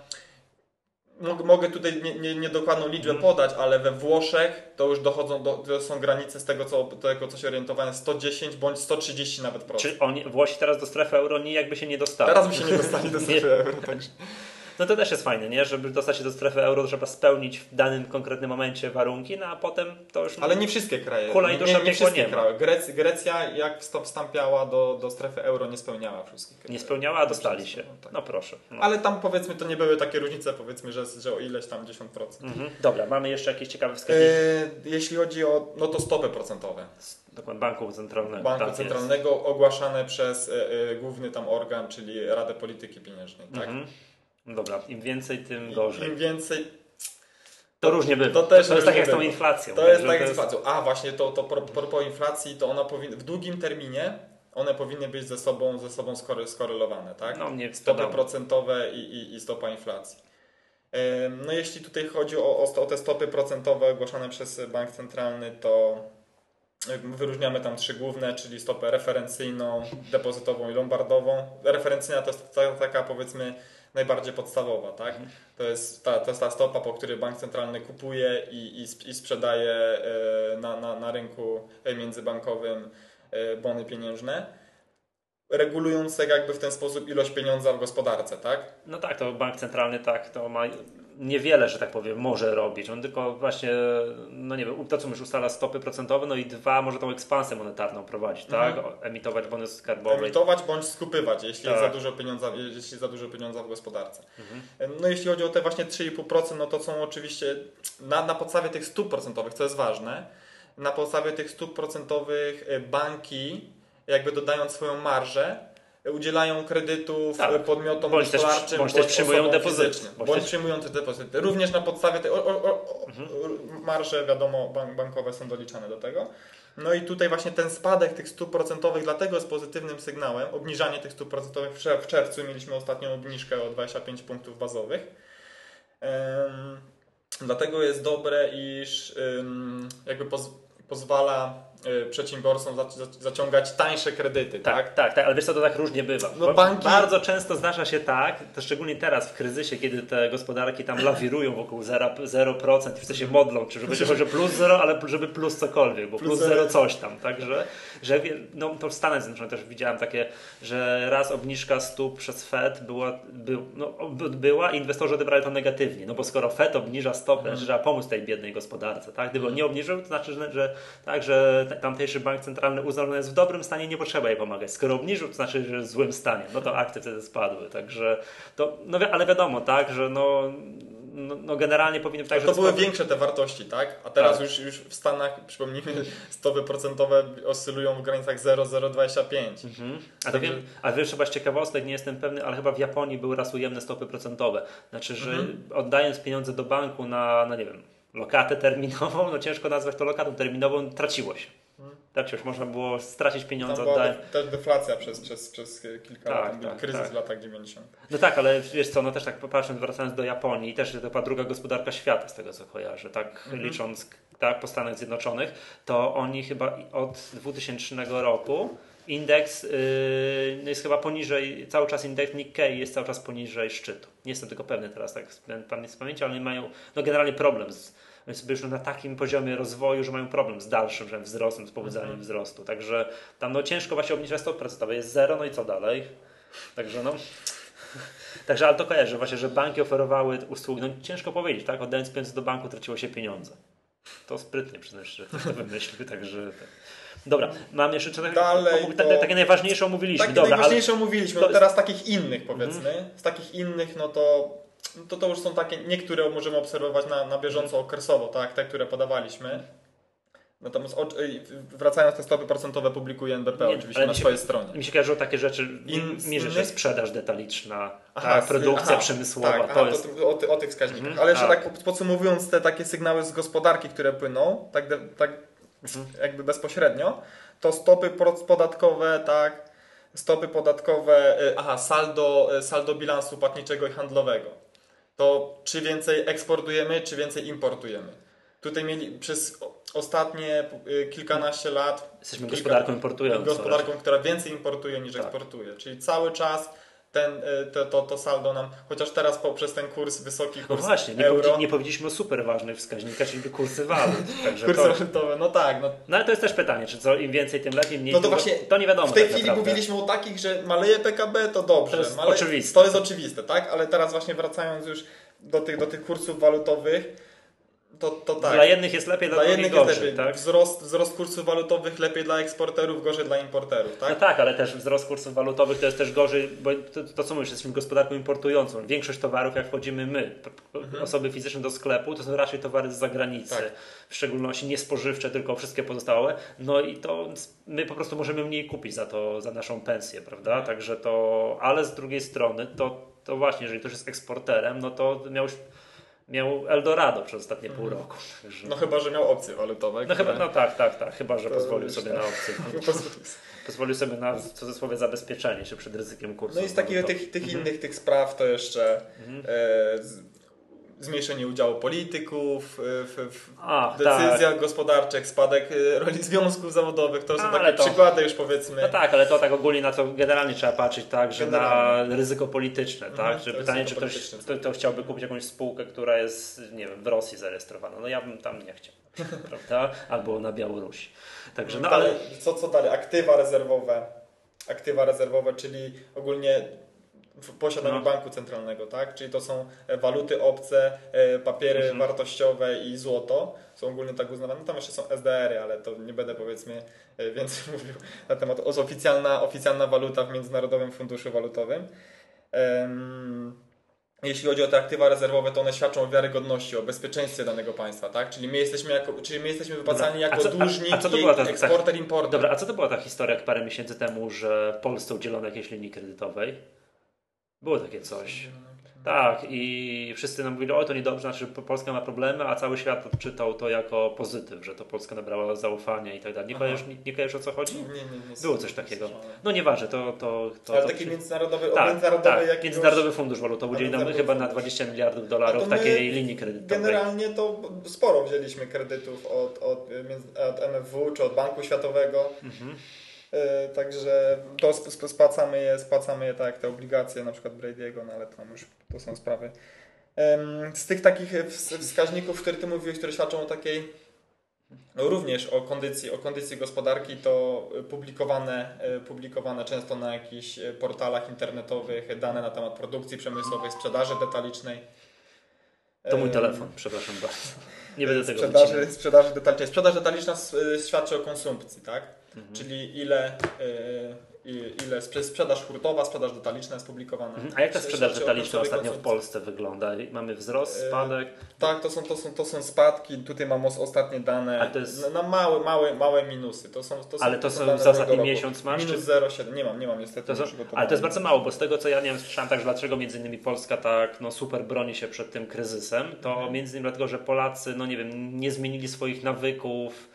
mogę tutaj nie, nie, niedokładną liczbę Mhm. podać, ale we Włoszech to już dochodzą, do, to są granice z tego, co, tego, co się orientowane, 110 bądź 130 nawet procent. Czy oni, Włosi teraz do strefy euro nie jakby się nie dostali? Teraz by się nie dostali do strefy euro, także... No to też jest fajne, nie? Żeby dostać się do strefy euro, trzeba spełnić w danym konkretnym momencie warunki, no a potem to już... Ale nie wszystkie kraje. Kula i nie, dusza nie, nie wszystkie nie kraje. Grecja, Grecja jak wstąpiała do, do strefy euro, nie spełniała wszystkich. Nie spełniała, a dostali się. Tak. No proszę. No. Ale tam powiedzmy to nie były takie różnice, powiedzmy, że, że o ileś tam 10%. Mhm. Dobra, mamy jeszcze jakieś ciekawe wskazówki E, jeśli chodzi o no to stopy procentowe Dokładnie, banku centralnego. banku tak jest. centralnego ogłaszane przez e, e, główny tam organ, czyli Radę Polityki Pieniężnej. Tak? Mhm. Dobra, im więcej, tym gorzej. Im więcej, To różnie bywa. to też to jest tak jak z tą inflacją. to jest tak jak z inflacją. A właśnie to, to pro- propos inflacji, to ona powinna w długim terminie one powinny być ze sobą, ze sobą skorelowane, tak? No nie stopy procentowe i, i, i stopa inflacji. No jeśli tutaj chodzi o, o, te stopy procentowe ogłaszane przez bank centralny, to wyróżniamy tam trzy główne, czyli stopę referencyjną, depozytową i lombardową. Referencyjna to jest ta, taka powiedzmy najbardziej podstawowa, tak? To jest ta, to jest ta stopa, po której bank centralny kupuje i, i, i sprzedaje y, na, na, na rynku międzybankowym y, bony pieniężne regulując tak jakby w ten sposób ilość pieniądza w gospodarce, tak? No tak, to bank centralny tak, to ma niewiele, że tak powiem, może robić. On tylko właśnie, no nie wiem, to co już ustala stopy procentowe, no i dwa, może tą ekspansję monetarną prowadzić, tak? O, Emitować bony skarbowe. Emitować bądź skupywać, jeśli jest za Tak. dużo pieniądza, jeśli za dużo pieniądza w gospodarce. No jeśli chodzi o te właśnie 3,5%, no to są oczywiście na, na podstawie tych stóp procentowych, co jest ważne, na podstawie tych stóp procentowych e, banki, jakby dodając swoją marżę, udzielają kredytów Tak. podmiotom Bądź też- gospodarczym, bądź też przyjmują depozyty. Bądź Bądź, też- przyjmują te depozyty. Również na podstawie tej o, o, o, Mhm. marże, wiadomo, bank, bankowe są doliczane do tego. No i tutaj właśnie ten spadek tych stóp procentowych dlatego jest pozytywnym sygnałem. Obniżanie tych stóp procentowych w czer- w czerwcu mieliśmy ostatnią obniżkę o 25 punktów bazowych. Em, dlatego jest dobre, iż jakby poz, pozwala przedsiębiorcom zaciągać tańsze kredyty, tak? Tak, tak, tak ale wiesz co, to tak różnie bywa. No, banki... Bardzo często zdarza się tak, to szczególnie teraz w kryzysie, kiedy te gospodarki tam lawirują wokół 0%, 0% i wszyscy się modlą, czy żeby o plus 0, ale żeby plus cokolwiek, bo plus 0 coś tam, także, że no to w Stanach Zjednoczonych też widziałem takie, że raz obniżka stóp przez Fed była, by, no, była i inwestorzy odebrali to negatywnie, no bo skoro Fed obniża stopę, hmm. trzeba pomóc tej biednej gospodarce, tak? Gdyby on nie obniżył, to znaczy, że, że tak, że tamtejszy bank centralny uznał, że jest w dobrym stanie, nie potrzeba jej pomagać. Skoro obniżył, to znaczy, że jest w złym stanie. No to akcje wtedy spadły. Także to, no ale wiadomo, tak, że no, no, no generalnie powinien tak, To były większe te wartości, tak? A teraz tak. Już, już w Stanach, przypomnijmy, stopy procentowe oscylują w granicach 0,025. Mhm. A, to wiem, a wiesz, chyba z ciekawostek, nie jestem pewny, ale chyba w Japonii były raz ujemne stopy procentowe. Znaczy, że mhm. oddając pieniądze do banku na, no nie wiem, lokatę terminową, no ciężko nazwać to lokatą terminową, traciło się. Tak, już można było stracić pieniądze. Tam była też deflacja przez, przez, przez kilka tak, lat, tak, kryzys tak. w latach 90. No tak, ale wiesz co, no też tak patrząc, wracając do Japonii, też to była druga gospodarka świata, z tego co kojarzę, tak mhm. licząc tak, po Stanach Zjednoczonych, to oni chyba od 2000 roku indeks yy, jest chyba poniżej, cały czas indeks Nikkei jest cały czas poniżej szczytu. Nie jestem tylko pewny teraz, tak z pamięci, ale oni mają no generalnie problem z już na takim poziomie rozwoju, że mają problem z dalszym że wzrostem, z pobudzaniem mhm. wzrostu. Także tam no ciężko właśnie obniżać stopy procentowe. Jest zero, no i co dalej? Także no... Także ale to kojarzę właśnie, że banki oferowały usługi, no ciężko powiedzieć, tak? Oddając pieniądze do banku traciło się pieniądze. To sprytnie przyznać, że to wymyślił, także... Tak. Dobra, mam jeszcze coś Dalej, to... takie, takie najważniejsze omówiliśmy. Takie Dobra, najważniejsze ale... omówiliśmy, no teraz takich innych powiedzmy. Mm. Z takich innych, no to to to już są takie, niektóre możemy obserwować na, na bieżąco okresowo, tak, te, które podawaliśmy. Natomiast wracając te stopy procentowe publikuje NBP nie, oczywiście na swojej stronie. Mi się kojarzą takie rzeczy, In, mierze, że sprzedaż detaliczna, aha, ta produkcja aha, przemysłowa. Tak, to aha, jest... to, o, o, tych wskaźnikach. Mhm, Ale jeszcze tak. tak podsumowując te takie sygnały z gospodarki, które płyną, tak, tak mhm. jakby bezpośrednio, to stopy podatkowe, tak, stopy podatkowe, y, aha, saldo, y, saldo bilansu płatniczego i handlowego to czy więcej eksportujemy, czy więcej importujemy. Tutaj mieli przez ostatnie y, kilkanaście lat. Jesteśmy kilka, gospodarką importującą. Gospodarką, która więcej importuje niż tak. eksportuje. Czyli cały czas ten, y, to, to, to saldo nam, chociaż teraz poprzez ten kurs wysoki no kurs No właśnie, nie, euro, nie powiedzieliśmy o super ważnych wskaźnikach, czyli kursy walut. kursy walutowe, no tak. No. no ale to jest też pytanie, czy co im więcej, tym lepiej, mniej, no to, właśnie to nie wiadomo. W tej tak chwili naprawdę. mówiliśmy o takich, że maleje PKB, to dobrze. To jest maleje, oczywiste. To jest oczywiste, tak? Ale teraz właśnie wracając już do tych, do tych kursów walutowych, to, to tak. Dla jednych jest lepiej, dla, dla jednych gorzej, jest lepiej. Tak? Wzrost, wzrost kursów walutowych lepiej dla eksporterów, gorzej dla importerów, tak? No tak, ale też wzrost kursów walutowych to jest też gorzej, bo to, to co mówisz, jesteśmy gospodarką importującą. Większość towarów, jak wchodzimy my, mhm. osoby fizyczne do sklepu, to są raczej towary z zagranicy. Tak. W szczególności nie spożywcze, tylko wszystkie pozostałe. No i to my po prostu możemy mniej kupić za to, za naszą pensję, prawda? Także to, ale z drugiej strony to, to właśnie, jeżeli ktoś jest eksporterem, no to miał miał Eldorado przez ostatnie pół mhm. roku. Także... No chyba, że miał opcje walutowe. No, chyba, no tak, tak, tak. Chyba, że pozwolił sobie tak. na opcje. pozwolił sobie na w cudzysłowie zabezpieczenie się przed ryzykiem kursu. No i z takich tych, tych mhm. innych tych spraw to jeszcze mhm. e, zmniejszenie udziału polityków y, w, w Ach, decyzjach tak. gospodarczych, spadek y, roli związków zawodowych. To są ale takie to, przykłady już powiedzmy. No tak, ale to tak ogólnie na to generalnie trzeba patrzeć, tak, że generalnie. na ryzyko polityczne, tak? Mhm, że pytanie, czy ktoś to, to chciałby kupić jakąś spółkę, która jest, nie wiem, w Rosji zarejestrowana. No ja bym tam nie chciał, prawda? Albo na Białorusi. Także, no, ale... co, co dalej? Aktywa rezerwowe. Aktywa rezerwowe, czyli ogólnie w posiadaniu no. banku centralnego, tak? Czyli to są e, waluty obce, e, papiery mhm. wartościowe i złoto. Są ogólnie tak uznawane. Tam jeszcze są SDR-y, ale to nie będę powiedzmy e, więcej mówił na temat. Jest oficjalna, oficjalna waluta w Międzynarodowym Funduszu Walutowym. Jeśli chodzi o te aktywa rezerwowe, to one świadczą o wiarygodności, o bezpieczeństwie danego państwa, tak? Czyli my jesteśmy, jako, czyli my jesteśmy wypłacani jako co, dłużnik a, a co to była ta, eksporter, importer. Dobra, a co to była ta historia parę miesięcy temu, że w Polsce udzielono jakiejś linii kredytowej? Było takie coś. Tak, i wszyscy nam mówili, o to niedobrze, znaczy Polska ma problemy, a cały świat odczytał to jako pozytyw, że to Polska nabrała zaufania i tak dalej. Nie kojarzysz, nie, nie kojarzysz o co chodzi? Nie, nie, nie. Było coś takiego. No nieważne, to... to, to Ale to taki międzynarodowy, tak, międzynarodowy tak. jakiegoś... Międzynarodowy Fundusz Walutowy udzielił nam chyba na fundusz. 20 miliardów dolarów takiej linii kredytowej. Generalnie to sporo wzięliśmy kredytów od, od, od MFW czy od Banku Światowego. Mhm. E, Także to sp- sp- spłacamy je, spłacamy je tak jak te obligacje, na przykład Brady'ego, no ale tam już to są sprawy. Z tych takich ws- wskaźników, które ty mówiłeś, które świadczą o takiej również o kondycji, o kondycji gospodarki, to publikowane, e, publikowane często na jakichś e, portalach internetowych dane na temat produkcji przemysłowej, sprzedaży detalicznej. To mój telefon, przepraszam bardzo. Nie będę tego sprzedaży, wycinał. sprzedaży detalicznej. Sprzedaż detaliczna świadczy o konsumpcji, tak? Mhm. Czyli ile, y, i- ile sprze- sprzedaż hurtowa, sprzedaż detaliczna jest publikowana. Mhm. A jak ta sprzedaż detaliczna ostatnio w. Polsce wygląda? Mamy wzrost, E, spadek? Tak, to są, to, są, to są spadki. Tutaj mam os- ostatnie dane to jest- na, małe, małe, małe minusy. To są, to są, Ale to są dane za ostatni miesiąc masz, Minus czy- 0,7. Nie mam, nie mam niestety. To są, ale to jest bardzo mało, bo z tego co ja nie wiem, słyszałem tak, że dlaczego między innymi Polska tak no, super broni się przed tym kryzysem, to Mhm. między innymi dlatego, że Polacy, no nie wiem, nie zmienili swoich nawyków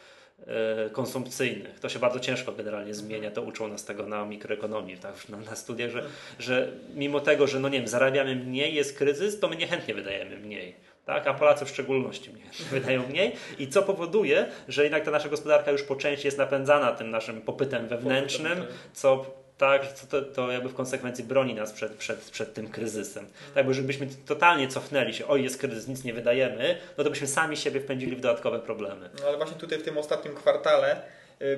konsumpcyjnych. To się bardzo ciężko generalnie zmienia, to uczą nas tego na mikroekonomii, tak, na, na studiach, że, że mimo tego, że no nie wiem, zarabiamy mniej, jest kryzys, to my niechętnie wydajemy mniej. Tak, a Polacy w szczególności mniej wydają mniej i co powoduje, że jednak ta nasza gospodarka już po części jest napędzana tym naszym popytem wewnętrznym, Popytem, co tak, to, to jakby w konsekwencji broni nas przed, przed, przed tym kryzysem. Tak, bo żebyśmy totalnie cofnęli się, oj jest kryzys, nic nie wydajemy, no to byśmy sami siebie wpędzili w dodatkowe problemy. No ale właśnie tutaj w tym ostatnim kwartale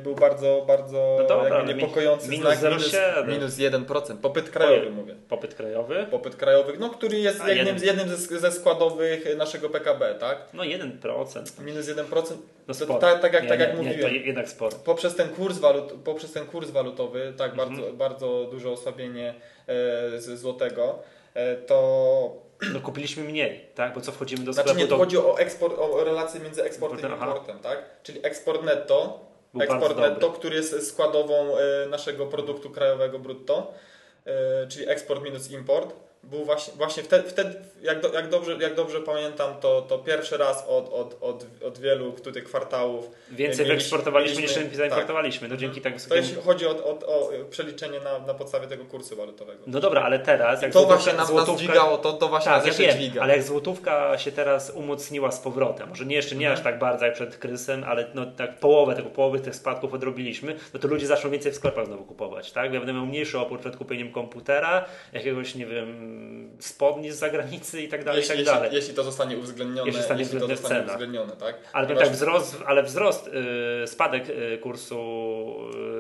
był bardzo, bardzo No dobra, niepokojący minus znak. 0,7. minus 1%. Popyt krajowy mówię. Popyt krajowy? Popyt krajowy, no, który jest A, jednym, jeden. jednym ze, ze składowych naszego PKB, tak? No 1%. Minus 1%. No To tak, tak jak, nie, tak jak nie, nie, mówiłem. to jednak sporo. Poprzez ten kurs, walut, poprzez ten kurs walutowy, tak, Mhm. bardzo, bardzo duże osłabienie e, z złotego, e, to No kupiliśmy mniej, tak? Bo co wchodzimy do znaczy sklepu, nie, tu to chodzi o eksport, o relację między eksportem i Aha. importem, tak? Czyli eksport netto, był eksport netto, który jest składową e, naszego produktu krajowego brutto, e, czyli eksport minus import, był właśnie, właśnie wtedy, wtedy jak, do, jak, dobrze, jak dobrze pamiętam, to, to pierwszy raz od, od, od, od wielu tutaj kwartałów Więcej mieliśmy- wyeksportowaliśmy niż zaimportowaliśmy. No dzięki tak To wysokiemu... jeśli chodzi o, o, o przeliczenie na, na podstawie tego kursu walutowego. No dobra, ale teraz... Jak to złotówka- właśnie nas złotówka- dźwigało, to, to właśnie Tak, nas ja jeszcze wiem, dźwiga. ale jak złotówka się teraz umocniła z powrotem, może nie jeszcze nie Mhm. aż tak bardzo jak przed kryzysem, ale no tak połowę tego, połowy tych spadków odrobiliśmy, no to ludzie zaczną więcej w sklepach znowu kupować, tak? Ja będę miał mniejszy opór przed kupieniem komputera, jakiegoś, nie wiem, spodni z zagranicy i tak dalej, i jeśli, tak jeśli, dalej. jeśli to zostanie uwzględnione, Jeśli zostanie jeśli to zostanie uwzględnione, tak? Ale Ponieważ- tak, wzrost, ale wzrost, y, spadek y, kursu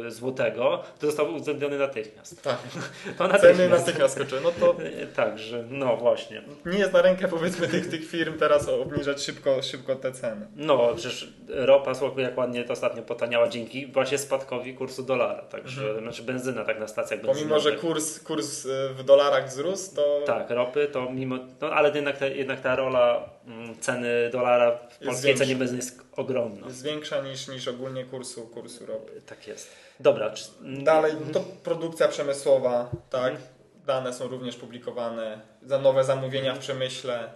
y, złotego to został uwzględniony natychmiast. Tak, To ceny natychmiast. natychmiast skoczyły. No to Także, no właśnie. nie jest na rękę powiedzmy tych, tych firm teraz obniżać szybko, szybko te ceny. No, przecież ropa, jak ładnie to ostatnio potaniała dzięki właśnie spadkowi kursu dolara. Także, znaczy benzyna tak na stacjach benzynowych. Pomimo, że kurs, kurs y, w dolarach wzrósł, to Tak, ropy to mimo, no ale jednak, ta- jednak ta rola mm, ceny dolara w polskiej większa. cenie benzyny jest ogromna. jest większa niż, niż ogólnie kursu, kursu ropy. Tak jest. Dobra, czy, mm, Dalej, no to produkcja przemysłowa, tak. Mhm. Dane są również publikowane, za nowe zamówienia w przemyśle.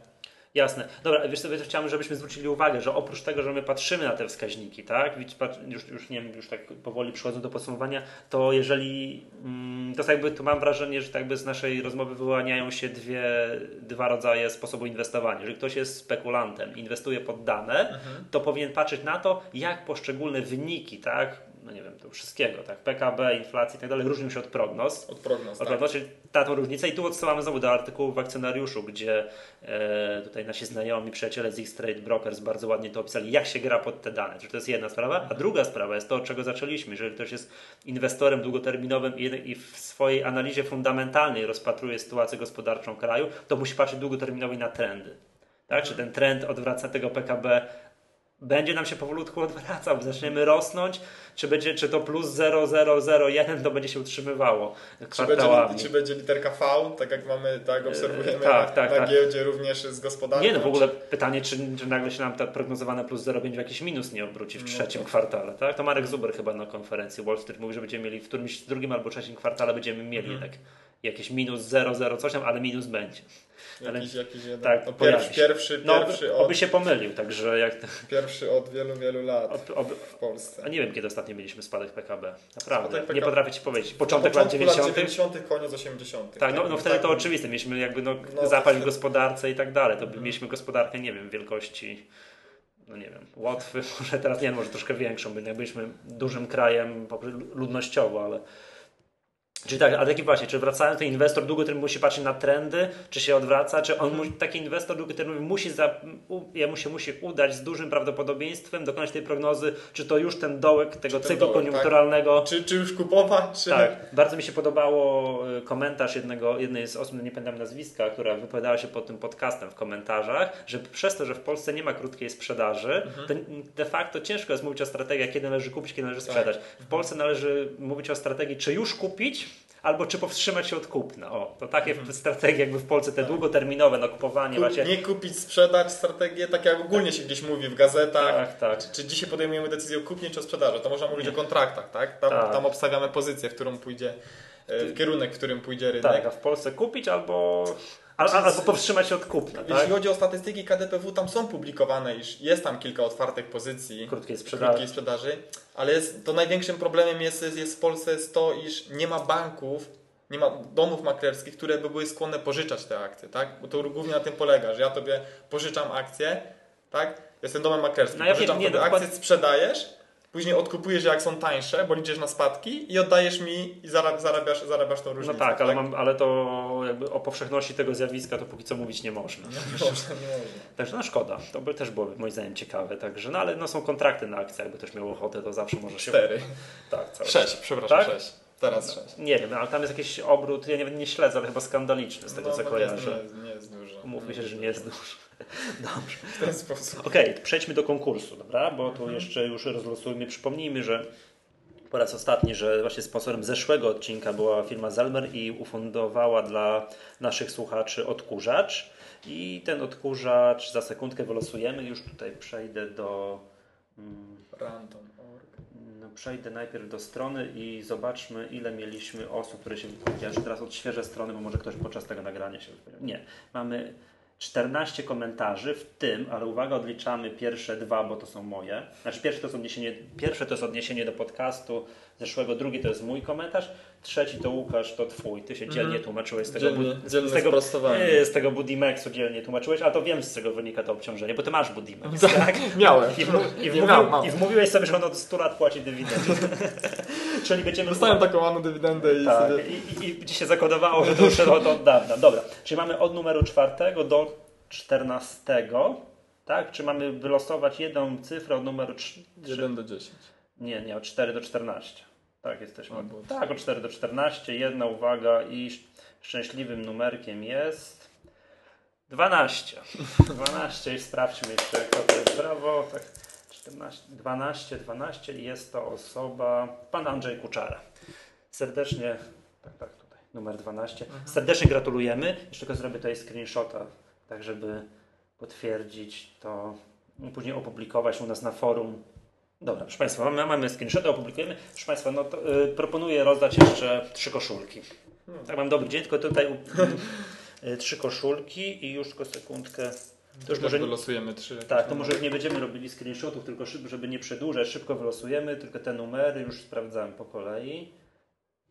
Jasne. Dobra, wiesz sobie, chciałem, żebyśmy zwrócili uwagę, że oprócz tego, że my patrzymy na te wskaźniki, tak, już, już nie wiem, już tak powoli przychodzą do podsumowania, to jeżeli, mm, to jakby, to mam wrażenie, że tak jakby z naszej rozmowy wyłaniają się dwie, dwa rodzaje sposobu inwestowania. Jeżeli ktoś jest spekulantem, inwestuje pod dane, to powinien patrzeć na to, jak poszczególne wyniki, tak, no nie wiem, to wszystkiego, tak, PKB, inflacji i tak dalej, różnią się od prognoz. Od prognoz, Od tak. prognoz, czyli ta tą różnicę i tu odsyłamy znowu do artykułu w akcjonariuszu, gdzie e, tutaj nasi znajomi, przyjaciele z X-Trade Brokers bardzo ładnie to opisali, jak się gra pod te dane. Czyli to jest jedna sprawa, a druga sprawa jest to, od czego zaczęliśmy. Jeżeli ktoś jest inwestorem długoterminowym i, i w swojej analizie fundamentalnej rozpatruje sytuację gospodarczą kraju, to musi patrzeć długoterminowo na trendy. Tak? Czy ten trend odwraca tego PKB będzie nam się powolutku odwracał, zaczniemy rosnąć, czy, będzie, czy to plus 0,001 to będzie się utrzymywało Czy kwartałami. będzie, czy będzie literka V, tak jak mamy, tak obserwujemy tak, na, tak, na tak. giełdzie również z gospodarką. Nie, no w ogóle pytanie, czy, czy nagle się nam ta prognozowane plus 0 będzie w jakiś minus nie obróci w No trzecim kwartale, tak? To Marek Zuber chyba na konferencji Wall Street mówi, że będziemy mieli w którymś drugim albo trzecim kwartale będziemy mieli Mhm. jednak jakieś minus 0,0 coś tam, ale minus będzie. Ale, Jakiś, jakiś jeden. tak, no, pierwszy, pierwszy, no, pierwszy, oby od, się pomylił, także jak... pierwszy od wielu, wielu lat Ob, ob, w Polsce. a nie wiem, kiedy ostatnio mieliśmy spadek PKB. Naprawdę. Spadek Nie PKB. potrafię Ci powiedzieć. Początek lat początku 90. 90., koniec 80. Tak, no, no wtedy tak, to oczywiste. Mieliśmy jakby no, No, zapaść w gospodarce i tak dalej. To by mieliśmy gospodarkę, nie wiem, wielkości, no nie wiem, Łotwy, może teraz nie wiem, może troszkę większą, bo byliśmy dużym krajem ludnościowo, ale Czyli tak, ale taki właśnie, czy wracając, to inwestor długoterminowy musi patrzeć na trendy, czy się odwraca, czy on musi, taki inwestor długoterminowy musi, za, u, jemu się musi udać z dużym prawdopodobieństwem dokonać tej prognozy, czy to już ten dołek tego ten cyklu dołek, tak. koniunkturalnego, Czy, czy już kupować, czy... tak, bardzo mi się podobało y, komentarz jednego, jednej z osób, nie pamiętam nazwiska, która wypowiadała się pod tym podcastem w komentarzach, że przez to, że w Polsce nie ma krótkiej sprzedaży, to de facto ciężko jest mówić o strategii, kiedy należy kupić, kiedy należy sprzedać. W Polsce należy mówić o strategii, czy już kupić, albo czy powstrzymać się od kupna. O, to takie strategie jakby w Polsce, te długoterminowe, no kupowanie Kup, właśnie. nie kupić, sprzedać strategię, tak jak ogólnie się gdzieś mówi w gazetach. Tak, tak. Czy, czy dzisiaj podejmujemy decyzję o kupnie czy o sprzedaży? To można mówić o kontraktach, tak? Tam, Tak. tam obstawiamy pozycję, w którą pójdzie, e, w kierunek, w którym pójdzie rynek. Tak, a w Polsce kupić albo, al, al, albo powstrzymać się od kupna, tak? Jeśli chodzi o statystyki KDPW, tam są publikowane, iż jest tam kilka otwartych pozycji Krótkiej sprzedaży. krótkiej sprzedaży, ale jest, to największym problemem jest, jest w Polsce jest to, iż nie ma banków, nie ma domów maklerskich, które by były skłonne pożyczać te akcje, tak? Bo to głównie na tym polega, że ja tobie pożyczam akcje, tak? Jestem domem maklerskim, No ja pożyczam wiem, nie, tobie dokład- sprzedajesz, później odkupujesz je jak są tańsze, bo liczysz na spadki i oddajesz mi i zarab- zarabiasz, zarabiasz tą No różnicę. tak, ale, mam, ale to jakby o powszechności tego zjawiska to póki co mówić nie można. Nie można, nie można. Także no szkoda, to by też było moim zdaniem ciekawe. Także, no ale no, są kontrakty na akcje, jakby też miał ochotę, to zawsze może się... Cztery. Tak, cały Sześć, przepraszam, Tak? sześć. Teraz sześć. Nie wiem, ale tam jest jakiś obrót, ja nie, nie śledzę, ale chyba skandaliczny z tego No, co no kojarzę. Nie jest, nie jest dużo. Umówmy się, że nie jest dużo. Dobrze. W ten sposób. Okej, przejdźmy do konkursu, dobra? Bo tu Mhm. jeszcze już rozlosujmy. Przypomnijmy, że po raz ostatni, że właśnie sponsorem zeszłego odcinka była firma Zelmer i ufundowała dla naszych słuchaczy odkurzacz. I ten odkurzacz za sekundkę wylosujemy. Już tutaj przejdę do. mm, Random.org. No, przejdę najpierw do strony i zobaczmy, ile mieliśmy osób, które się wypowiedziały. Teraz odświeżę strony, bo może ktoś podczas tego nagrania się wypowiedział. Nie, mamy 14 komentarzy, w tym, ale uwaga, odliczamy pierwsze dwa, bo to są moje. Znaczy, pierwsze to jest odniesienie, pierwsze to jest odniesienie do podcastu zeszłego, drugi to jest mój komentarz, trzeci to Łukasz, to twój. Ty się dzielnie tłumaczyłeś z tego, Dzielnie- bu- z tego, z tego Budimexu dzielnie tłumaczyłeś, a to wiem z czego wynika to obciążenie, bo ty masz Budimex, tak? Miałem. I, wmu- i, mam, mam. I wmówiłeś sobie, że on od 100 lat płaci dywidendy. Czyli będziemy... Dostałem taką ładną dywidendę i Tak, sobie... i, i, i się zakodowało, że to już od, od dawna. Dobra, czyli mamy od numeru czwartego do czternastego, tak? Czy mamy wylosować jedną cyfrę od numeru... trz- 1 do 10. Nie, nie, od 4 do 14. Tak, jesteśmy. Albo- Tak, od 4 do 14. Jedna uwaga i sz- szczęśliwym numerkiem jest 12. 12 i sprawdźmy jeszcze, kto to jest. Brawo. Tak, 14, 12, 12 i jest to osoba, pan Andrzej Kuczara. Serdecznie, tak, tak, tutaj, numer 12. Serdecznie gratulujemy. Jeszcze tylko zrobię tutaj screenshota, tak żeby potwierdzić to, i później opublikować u nas na forum. Dobra, proszę Państwa, mamy, mamy screenshota, opublikujemy. Proszę Państwa, no to y, proponuję rozdać jeszcze trzy koszulki. Tak, mam dobry dzień, tylko tutaj y, trzy koszulki i już tylko sekundkę. To już może, wylosujemy trzy. tak, to może już nie będziemy robili screenshotów, tylko szyb, żeby nie przedłużać, szybko wylosujemy, tylko te numery już sprawdzałem po kolei.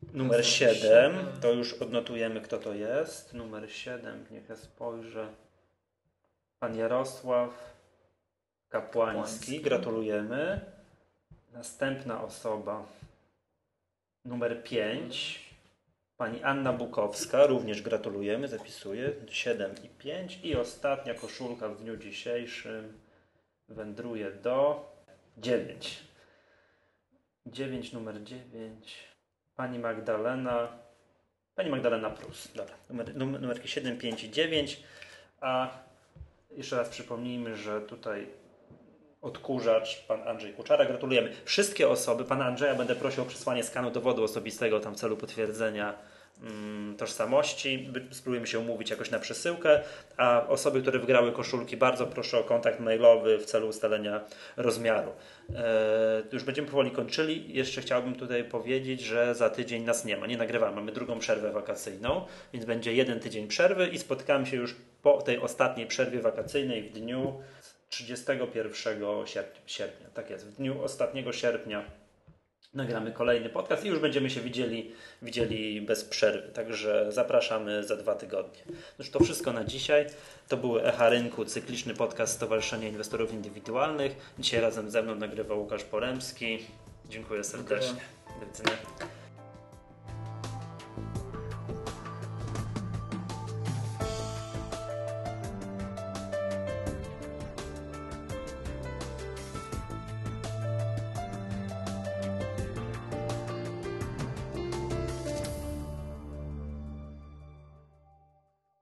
Numer Numer 7, siedem. to już odnotujemy kto to jest. Numer 7, niech ja spojrzę. Pan Jarosław Kapłański. gratulujemy. Następna osoba, numer 5, pani Anna Bukowska, również gratulujemy, zapisuję, 7 i 5. I ostatnia koszulka w dniu dzisiejszym wędruje do 9. 9, numer 9. Pani Magdalena, pani Magdalena Prus. Dobra, numer, numer, numerki 7, 5 i 9. A jeszcze raz przypomnijmy, że tutaj odkurzacz, pan Andrzej Kuczara. Gratulujemy. Wszystkie osoby, pana Andrzeja będę prosił o przesłanie skanu dowodu osobistego tam w celu potwierdzenia mm, tożsamości. Spróbujemy się umówić jakoś na przesyłkę, a osoby, które wygrały koszulki, bardzo proszę o kontakt mailowy w celu ustalenia rozmiaru. E, już będziemy powoli kończyli. Jeszcze chciałbym tutaj powiedzieć, że za tydzień nas nie ma, nie nagrywamy. Mamy drugą przerwę wakacyjną, więc będzie jeden tydzień przerwy i spotkamy się już po tej ostatniej przerwie wakacyjnej w dniu 31 sierpnia. Tak jest, w dniu ostatniego sierpnia nagramy kolejny podcast i już będziemy się widzieli, widzieli bez przerwy. Także zapraszamy za dwa tygodnie. Już to wszystko na dzisiaj. To był Echa Rynku, cykliczny podcast Stowarzyszenia Inwestorów Indywidualnych. Dzisiaj razem ze mną nagrywał Łukasz Poremski. Dziękuję serdecznie. Do widzenia.